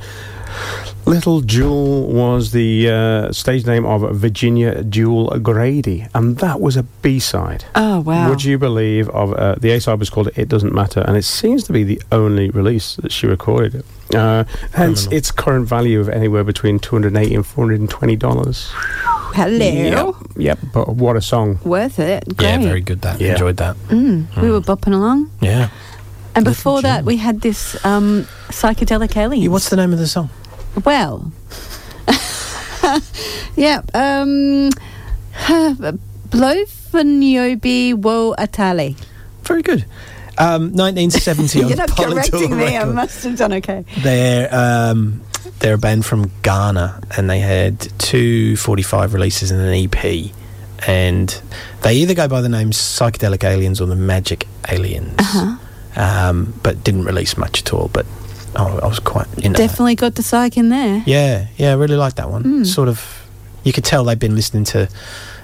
Little Jewel was the uh, stage name of Virginia Jewel Grady, and that was a B side. Oh wow. Would you believe? Of uh, the A side was called "It Doesn't Matter," and it seems to be the only release that she recorded. Uh, hence, its current value of anywhere between two hundred eighty and four hundred and twenty dollars. Hello. Yep, yep. But what a song! Worth it. Yeah, very good. That Yeah. enjoyed that. Mm, We were bopping along. Yeah. And before that, we had this um, psychedelic alien. What's the name of the song? Well, yeah. Um, Blofaniobi Wo Atali. Very good. Um, 1970 You're not correcting me. I must have done okay. They're um, they're a band from Ghana, and they had two 45 releases and an EP. And they either go by the names Psychedelic Aliens or the Magic Aliens, Uh-huh. um, but didn't release much at all. But I, I was quite into that. Definitely got the psych in there. Yeah, yeah, I really like that one. Mm. Sort of, you could tell they've been listening to,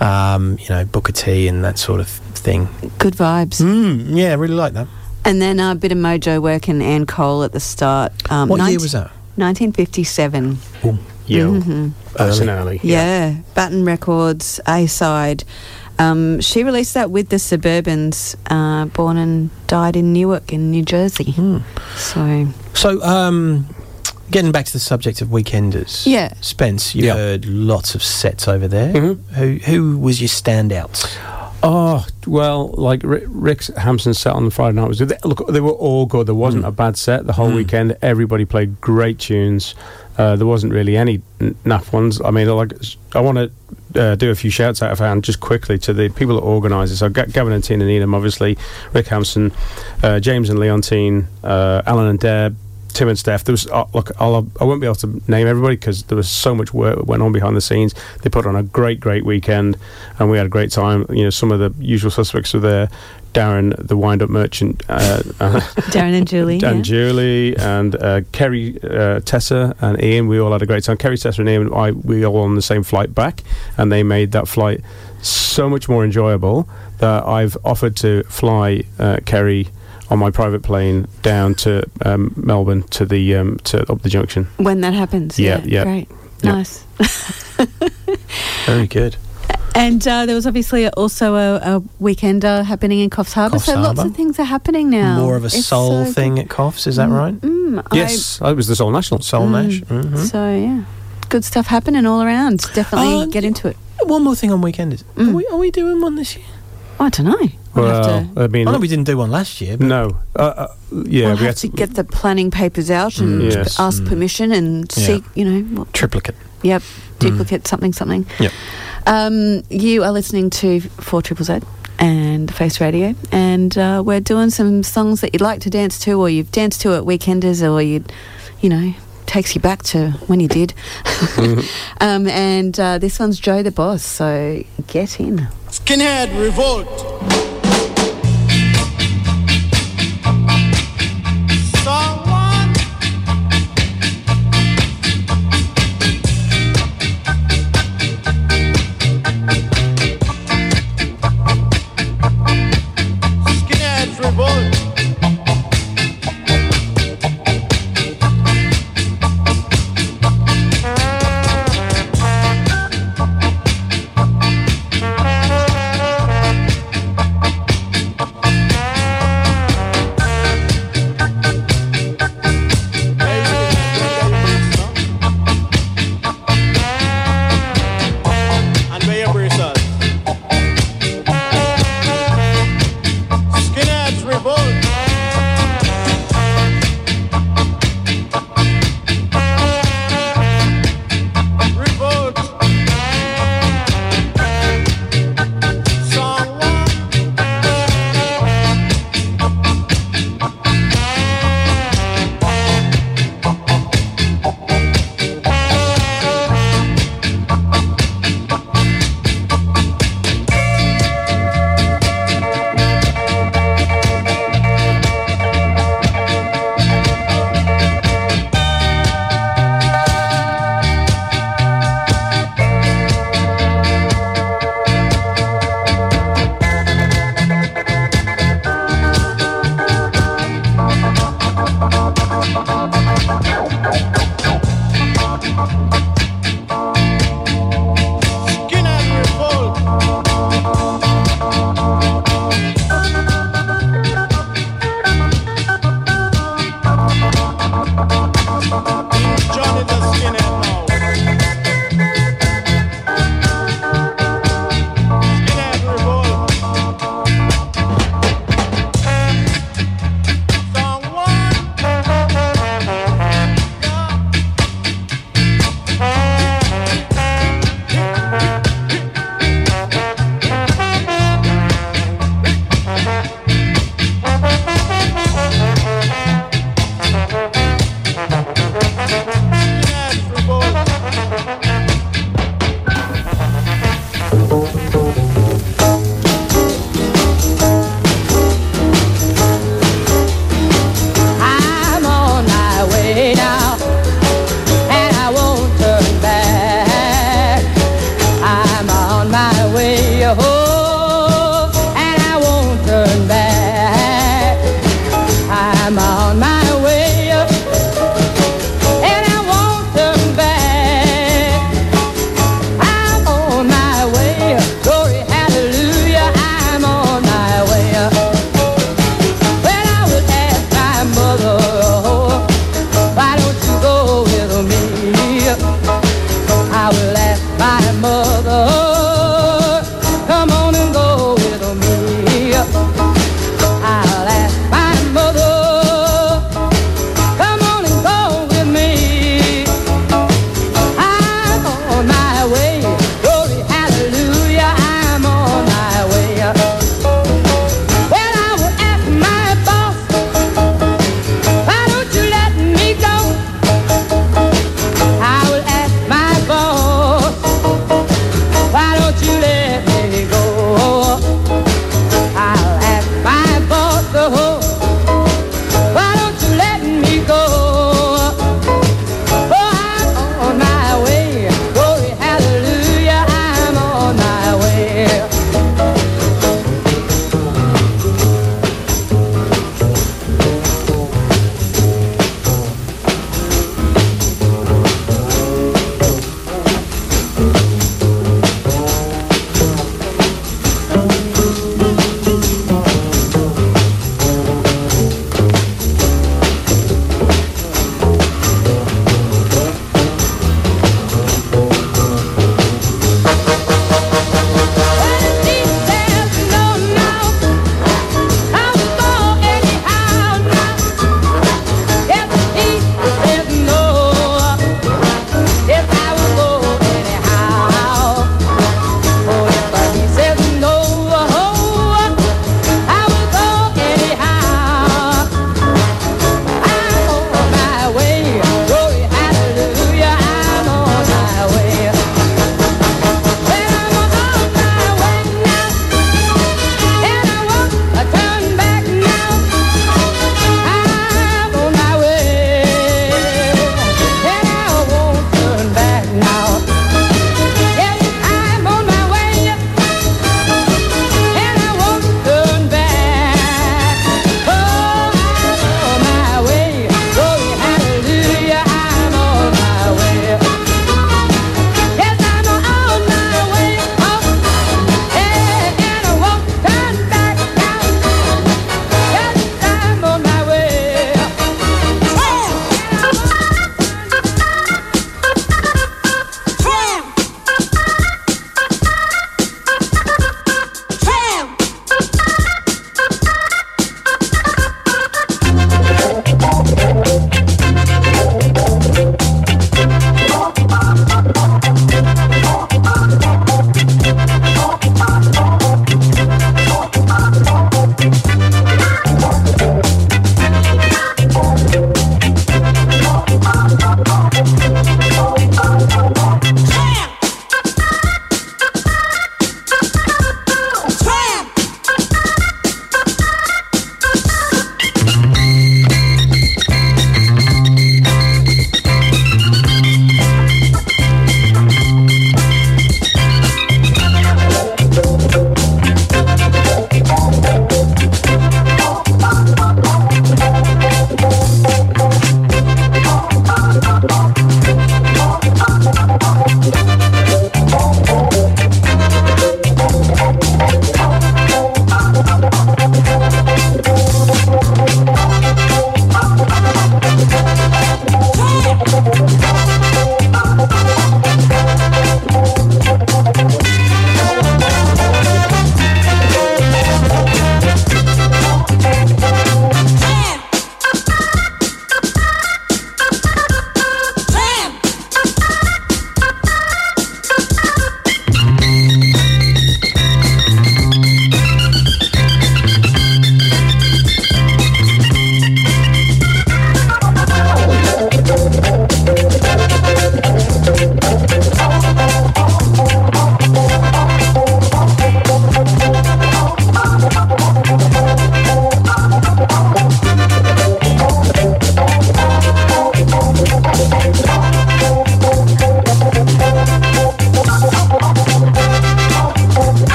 um, you know, Booker T and that sort of thing. Good vibes. Mm, yeah, I really like that. And then a bit of mojo work and Ann Cole at the start. Um, What year was that? 1957. Yo, Mhm. that's an early. Yeah, Baton Records, A side. Um, she released that with the Suburbans, uh, born and died in Newark in New Jersey. Hmm. So, So, um, getting back to the subject of weekenders. Yeah. Spence, you Yeah. heard lots of sets over there. Mhm. Who who was your standouts? Oh well, like Rick, Rick Hampson set on the Friday night was they, look. They were all good. There wasn't a bad set the whole Mm. weekend. Everybody played great tunes. Uh, there wasn't really any naff ones. I mean, like I want to uh, do a few shouts out of hand just quickly to the people that organised it. So Ga- Gavin and Tina Needham, obviously, Rick Hampson, uh, James and Leontine, uh, Alan and Deb. Tim and Steph. There was uh, look. I'll, I won't be able to name everybody because there was so much work that went on behind the scenes. They put on a great, great weekend, and we had a great time. You know, some of the usual suspects were there. Darren, the wind-up merchant, uh, uh, Darren and Julie. and yeah. Julie, and uh, Kerry, uh, Tessa, and Ian. We all had a great time. Kerry, Tessa, and Ian. and I we all on the same flight back, and they made that flight so much more enjoyable that I've offered to fly uh, Kerry on my private plane down to um, Melbourne to the um, to up the junction. when that happens. Yeah, Yeah, yeah. Great. Yeah. Nice. Very good. And uh, there was obviously also a, a weekender happening in Coffs Harbour. Coffs so lots of things are happening now. More of a It's soul so thing at Coffs, is that right? Mm, I- Yes, that was the Soul National. Soul Mm. Nash. hmm So yeah, good stuff happening all around. Definitely Uh, get into it. One more thing on weekenders. Mm. Are, we, are we doing one this year? I don't know. We'll Well, to, I mean, I know we didn't do one last year. But no, uh, uh, yeah, we'll we have had to get the planning papers out and Mm. Yes. ask Mm. permission and Yeah. seek, you know, what, triplicate. yep, duplicate something something. Yep. Um, you are listening to Four Triple Z and Face Radio, and uh, we're doing some songs that you'd like to dance to, or you've danced to at weekenders, or you, you know, takes you back to when you did. um, and uh, this one's Joe the Boss, so get in. Skinhead revolt.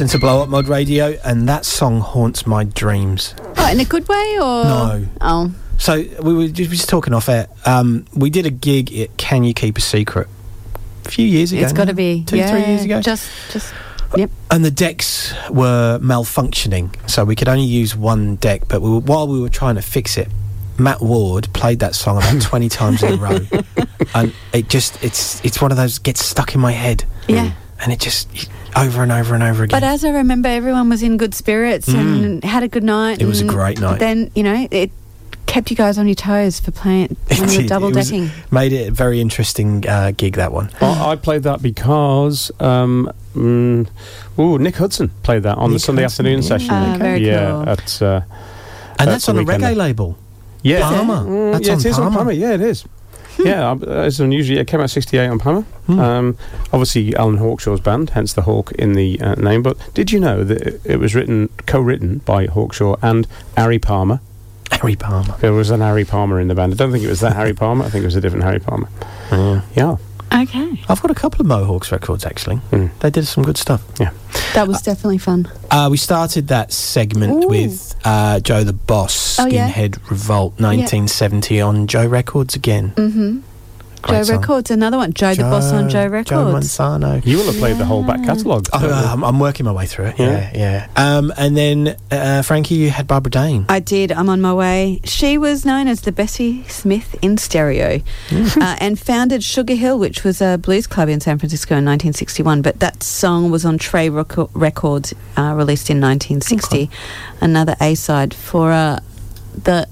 You're to Blow Up Mod Radio, and that song haunts my dreams. Oh, in a good way or No. Oh, So we were just, we were just talking off air. Um, we did a gig at Can You Keep a Secret a few years ago. it's got to be two, yeah, three years ago. Just, just yep. and the decks were malfunctioning, so we could only use one deck. But we were, while we were trying to fix it, Matt Ward played that song about twenty times in a row, and it just it's it's one of those gets stuck in my head. Yeah. and it just over and over and over again. But as I remember, everyone was in good spirits and had a good night. Mm. It was a great night. Then you know it kept you guys on your toes for playing when you were double was- decking. made it a very interesting uh, gig. That one. I, I played that because um, mm, ooh, Nick Hudson played that on the Sunday Hudson, afternoon yeah. session. Ah, very yeah, cool. at, uh, And at that's on a weekend. reggae label. Yeah, Pama. Mm, That's yeah, on it is on Pama. Pama. Yeah, it is. Yeah, uh, it's unusual. It came out '68 on Pama. Hmm. Um, obviously, Alan Hawkshaw's band, hence the Hawk in the uh, name. But did you know that it- it was written, co-written by Hawkshaw and Harry Palmer? Harry Palmer. There was an Harry Palmer in the band. I don't think it was that Harry Palmer. I think it was a different Harry Palmer. Yeah. Okay, I've got a couple of Mohawks records actually. Hmm. They did some good stuff. Yeah. that was definitely fun. Uh, we started that segment Ooh. with uh, Joe the Boss, Oh, yeah? Skinhead Revolt, 1970 on Joe Records again. Mm-hmm. Great Joe song. Records, another one. Joe, the boss on Joe Records. Joe Mansano. You will have played the whole back catalogue. Oh, uh, I'm, I'm working my way through it. Yeah, Yeah. yeah. Um, and then uh, Frankie, you had Barbara Dane. I did. I'm on my way. She was known as the Bessie Smith in stereo uh, and founded Sugar Hill, which was a blues club in San Francisco in 1961. But that song was on Trey Reco- Records, uh, released in 1960. Another A side for uh, the l-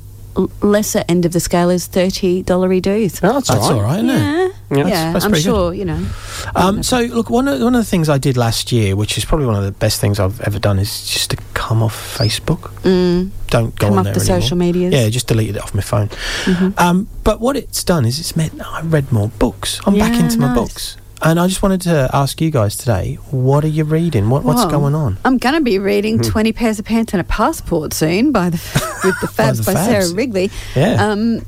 lesser end of the scale is $30 dues. Oh, that's, That's all all right. right, isn't it? Yeah, Yeah, yeah, that's I'm pretty good. sure, you know. Um, so, look, one of, one of the things I did last year, which is probably one of the best things I've ever done, is just to come off Facebook. Mm, Don't go come on off there the anymore. social medias. Yeah, just deleted it off my phone. Mhm. Um, but what it's done is it's meant I read more books. I'm back Yeah, into my books. And I just wanted to ask you guys today, what are you reading? What, what's Well, going on? I'm going to be reading Hmm. 20 Pairs of Pants and a Passport soon by the with the By Fabs the by, Sarah Wrigley. Yeah. Um,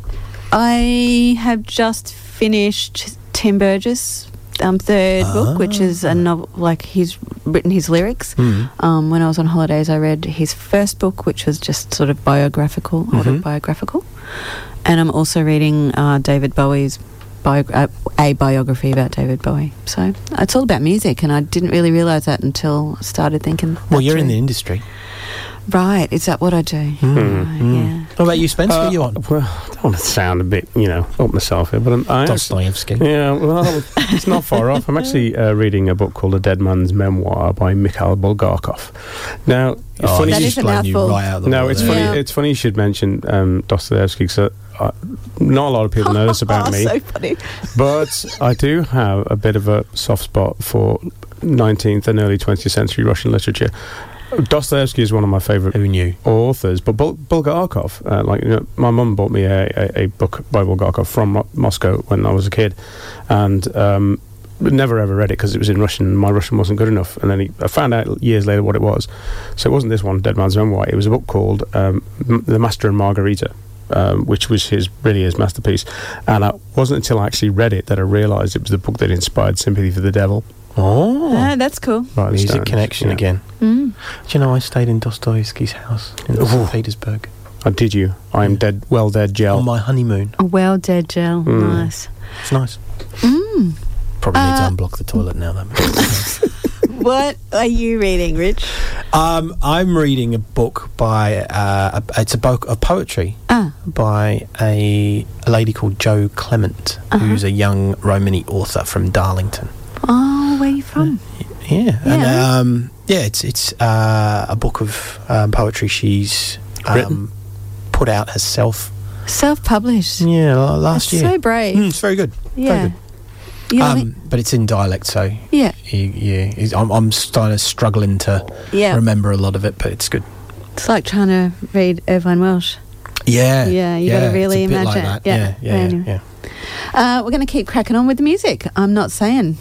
I have just finished Tim Burgess' um, third book, which is a novel, like he's written his lyrics. Hmm. Um, when I was on holidays, I read his first book, which was just sort of biographical, Mm-hmm. autobiographical. And I'm also reading uh, David Bowie's bio- uh, a biography about David Bowie. So it's all about music, and I didn't really realise that until I started thinking. Well, you're in the industry. right. Is that what I do? Mm, Right, mm. Yeah. What about you, Spence? what Uh, are you on? Well, I don't want to sound a bit, you know, up myself here, but I'm, I Dostoevsky. Yeah, well, it's not far off. I'm actually uh, reading a book called A Dead Man's Memoir by Mikhail Bulgakov. Now, it's Oh, funny. That he's is just a blown you mouthful. right out the no, it's there. funny. Yeah. It's funny you should mention um, Dostoevsky because uh, not a lot of people know this about oh, me. so funny. But I do have a bit of a soft spot for 19th and early 20th century Russian literature. Dostoevsky is one of my favourite Who knew? authors, but Bul- Bulgakov, uh, like you know, my mum bought me a, a, a book by Bulgakov from Mo- Moscow when I was a kid, and um, never ever read it because it was in Russian. and My Russian wasn't good enough, and then he, I found out years later what it was. So it wasn't this one, Dead Man's Memoir. It was a book called um, M- The Master and Margarita. Um, which was his really his masterpiece, and it wasn't until I actually read it that I realised it was the book that inspired Sympathy for the Devil. Oh, Ah, that's cool. by the music Stones. connection Yeah. again. Mm. Do you know I stayed in Dostoevsky's house in Ooh. St. Petersburg Oh, did you? I am dead, well dead, gel. on my honeymoon? A well dead gel. Mm. Nice. It's nice. Mm. Probably need to Uh, unblock the toilet now. Though. what are you reading, Rich? um, I'm reading a book by uh, a, it's a book of poetry Ah. by a, a lady called Jo Clement, Uh-huh. who's a young Romany author from Darlington. Oh, where are you from? Yeah, and Yeah. um, yeah, it's it's uh, a book of um, poetry she's Written? um, put out herself. Self published. Yeah, last That's year. so brave. Mm, it's very good. Very yeah. good. You know, Um, but it's in dialect, so yeah. it's- I'm, I'm kind of struggling to Yeah. remember a lot of it, but it's good. It's like trying to read Irvine Welsh. Yeah, Yeah, you gotta it's really a bit like imagine. that. Yeah, Yeah, yeah, yeah. yeah. Uh, we're going to keep cracking on with the music. I'm not saying.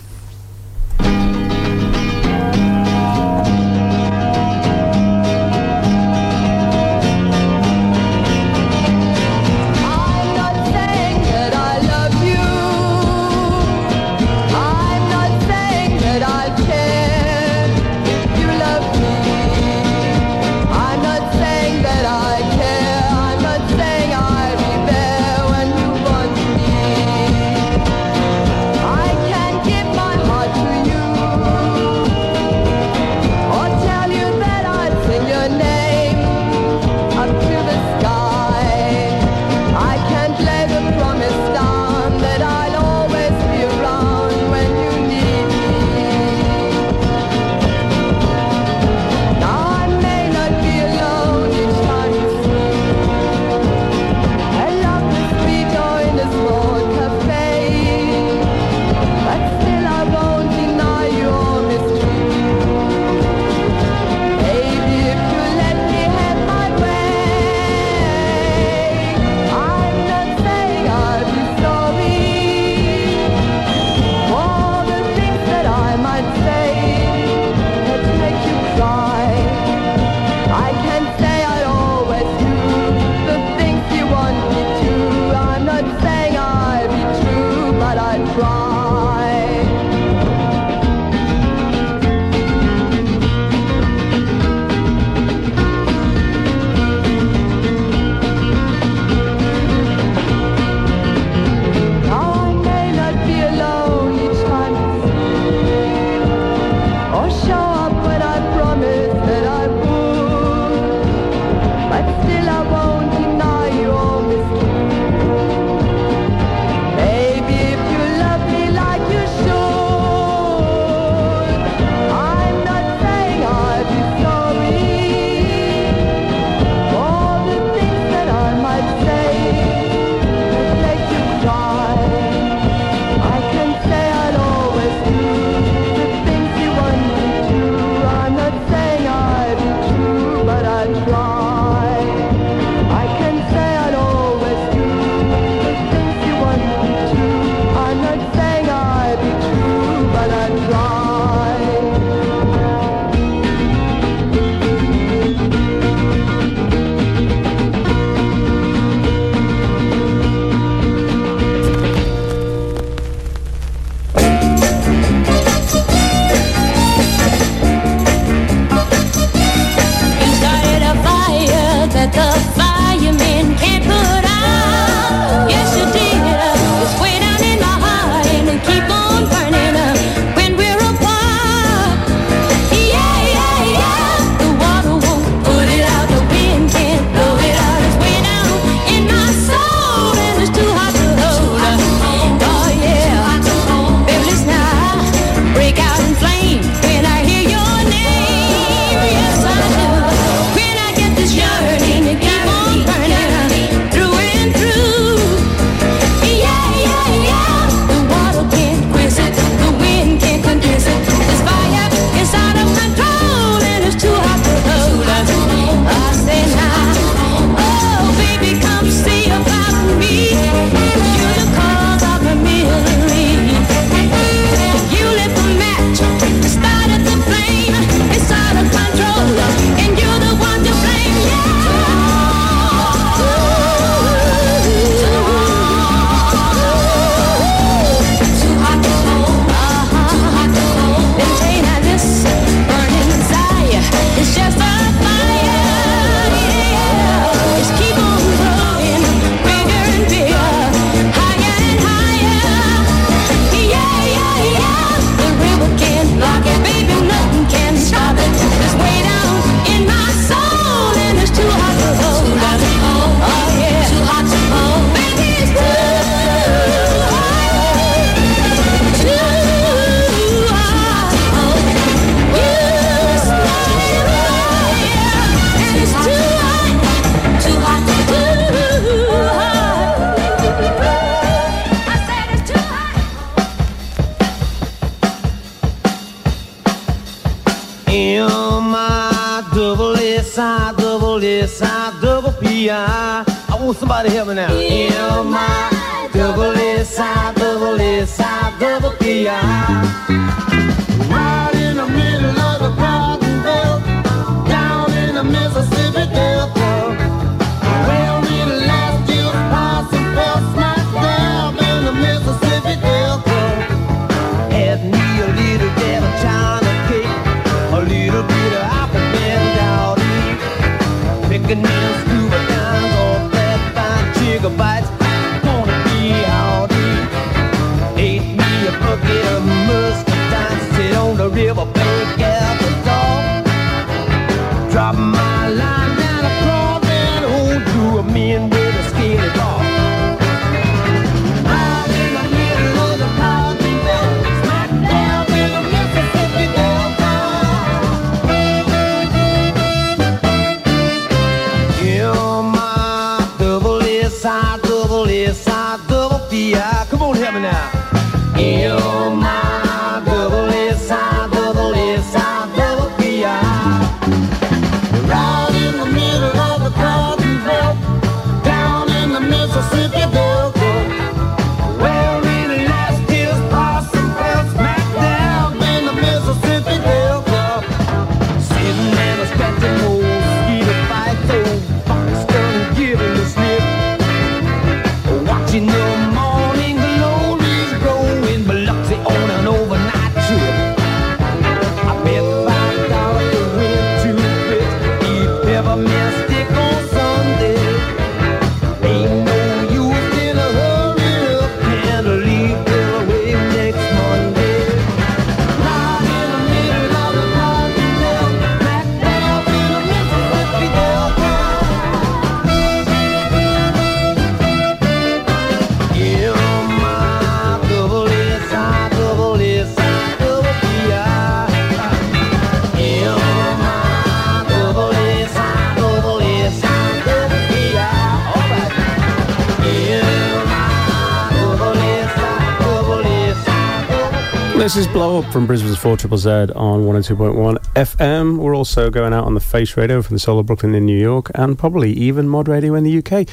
This is Blow Up from Brisbane's 4 Triple Z on 102.1 FM. We're also going out on the Face Radio from the Solar Brooklyn in New York and probably even Mod Radio in the UK.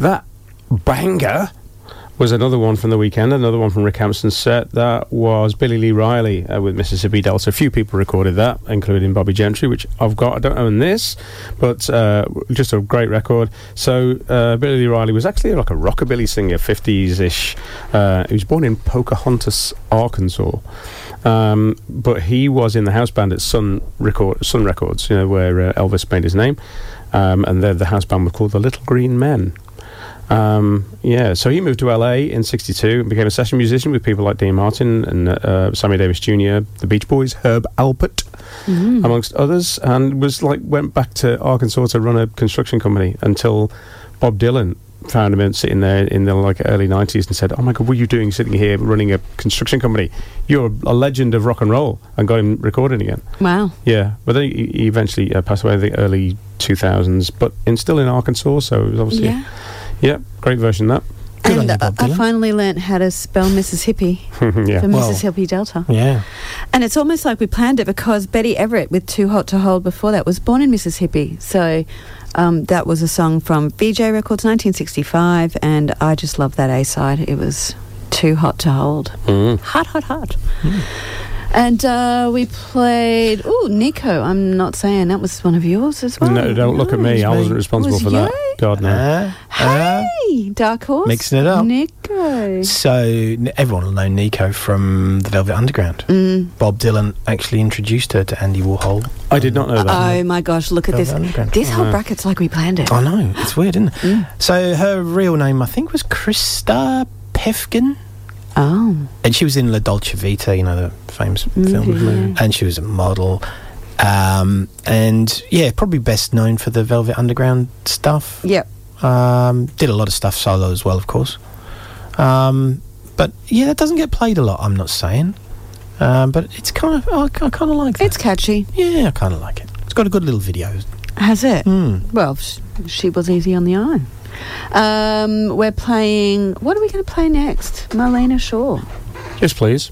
That banger was another one from the weekend, another one from Rick Hampson's set. That was Billy Lee Riley uh, with Mississippi Delta. A few people recorded that, including Bobbie Gentry, which I've got. I don't own this, but uh, just a great record. So uh, Billy Lee Riley was actually like a rockabilly singer, 50s ish. Uh, he was born in Pocahontas, Arkansas. Um, but he was in the house band at Sun Record, Sun Records, you know, where uh, Elvis made his name, um, and the, the house band was called the Little Green Men. Um, yeah, so he moved to LA in '62 and became a session musician with people like Dean Martin and uh, Sammy Davis Jr., the Beach Boys, Herb Alpert, Mm. amongst others, and was like went back to Arkansas to run a construction company until Bob Dylan found him sitting there in the like early '90s and said, "Oh my God, what are you doing sitting here running a construction company? You're a legend of rock and roll," and got him recording again. Wow. Yeah, but then he, he eventually uh, passed away in the early 2000s, but in, still in Arkansas, so it was obviously Yeah. Yeah, great version of that. and uh, I finally learnt how to spell Mississippi that. yeah, for Mississippi Delta. Yeah. And it's almost like we planned it because Betty Everett with Too Hot to Hold before that was born in Mississippi. So um, that was a song from Vee-Jay Records 1965 and I just love that A side. It was Too Hot to Hold. Mm. Hot, hot, hot. And uh, we played, Oh, Nico. I'm not saying that was one of yours as well. No, don't look at me. I wasn't responsible Was for that. God no. Hey, Dark Horse. Mixing it up. Nico. So everyone will know Nico from the Velvet Underground. Mm. Bob Dylan actually introduced her to Andy Warhol. I did not know that. Oh my gosh, look at this. Velvet Underground. This whole I know. bracket's like we planned it. I know it's weird, isn't it? Mm. So her real name, I think, was Christa Päffgen. Oh. And she was in La Dolce Vita, you know, the famous Movie, film. And she was a model. Um, and yeah, probably best known for the Velvet Underground stuff. Yep. Um, did a lot of stuff solo as well, of course. Um, but yeah, that doesn't get played a lot. I'm not saying, um, but it's kind of I, I kind of like that. It's catchy. Yeah, I kind of like it. It's got a good little video. Has it? Mm. Well, sh- she was easy on the eye. Um, we're playing. What are we going to play next? Marlena Shaw. Yes, please.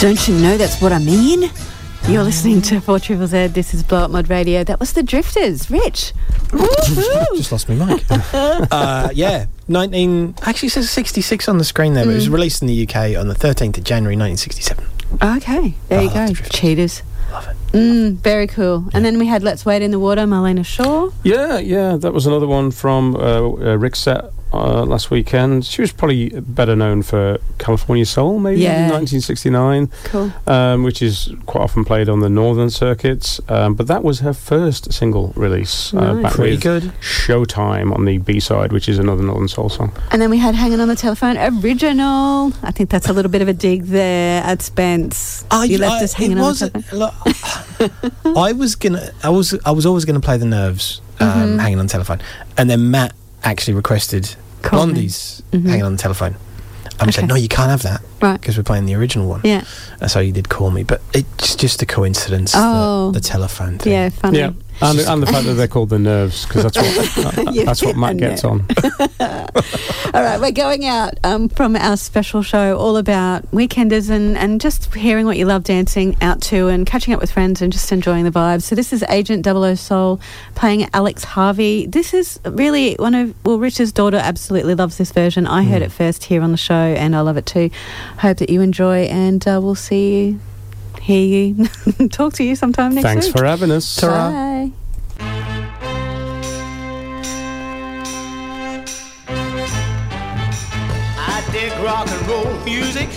Don't you know that's what I mean? You're listening to 4 Triple Z. This is Blow Up Mod Radio. That was the Drifters. Rich. Just lost my mic. uh, yeah, 19. Actually, it says 66 on the screen there, but it was Mm. released in the UK on the 13th of January 1967. Okay, there you go. Cheaters. Love it. Mm, very cool. And then we had Let's Wade in the Water, Marlena Shaw. Yeah, yeah, that was another one from uh, uh, Rick's set uh, last weekend. She was probably better known for California Soul, maybe Yeah. in 1969, Cool. um, which is quite often played on the northern circuits. Um, but that was her first single release, uh, back Pretty with good. Showtime on the B side, which is another northern soul song. And then we had Hanging on the Telephone original. I think that's a little bit of a dig there at Spence. you left I- us hanging it on was the telephone. I was gonna, I was, I was always gonna play the nerves, um, Mhm. hanging on the telephone, and then Matt actually requested Call me. Blondie's Mhm. hanging on the telephone. And we said, Okay. no, you can't have that, Right. Because we're playing the original one. Yeah. And so you did call me, but it's just a coincidence. Oh. the, the telephone thing. Yeah, funny. Yeah. And, and the fact that they're called the nerves, because that's what that's what Matt gets on. All right, we're going out um, from our special show all about weekenders and, and just hearing what you love dancing out to and catching up with friends and just enjoying the vibes. So this is Agent 00 Soul playing Alex Harvey. This is really one of, well, Rich's daughter absolutely loves this version. I heard it first here on the show and I love it too. Hope that you enjoy and uh, we'll see you, hear you, talk to you sometime next Thanks week. for having us. Bye. I dig rock and roll music.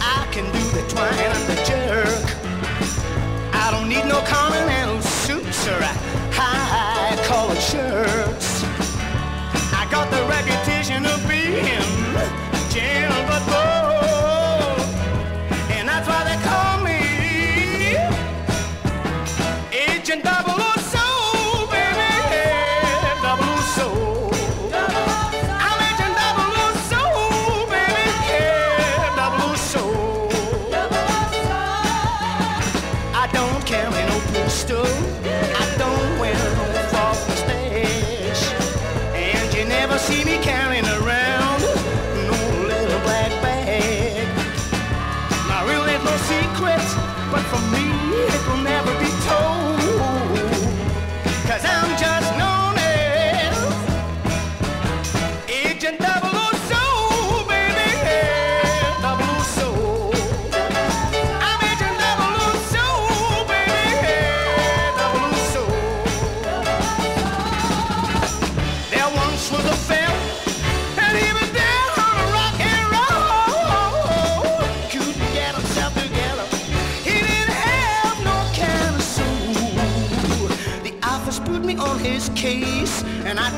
I can do the twang and the jerk. I don't need no continental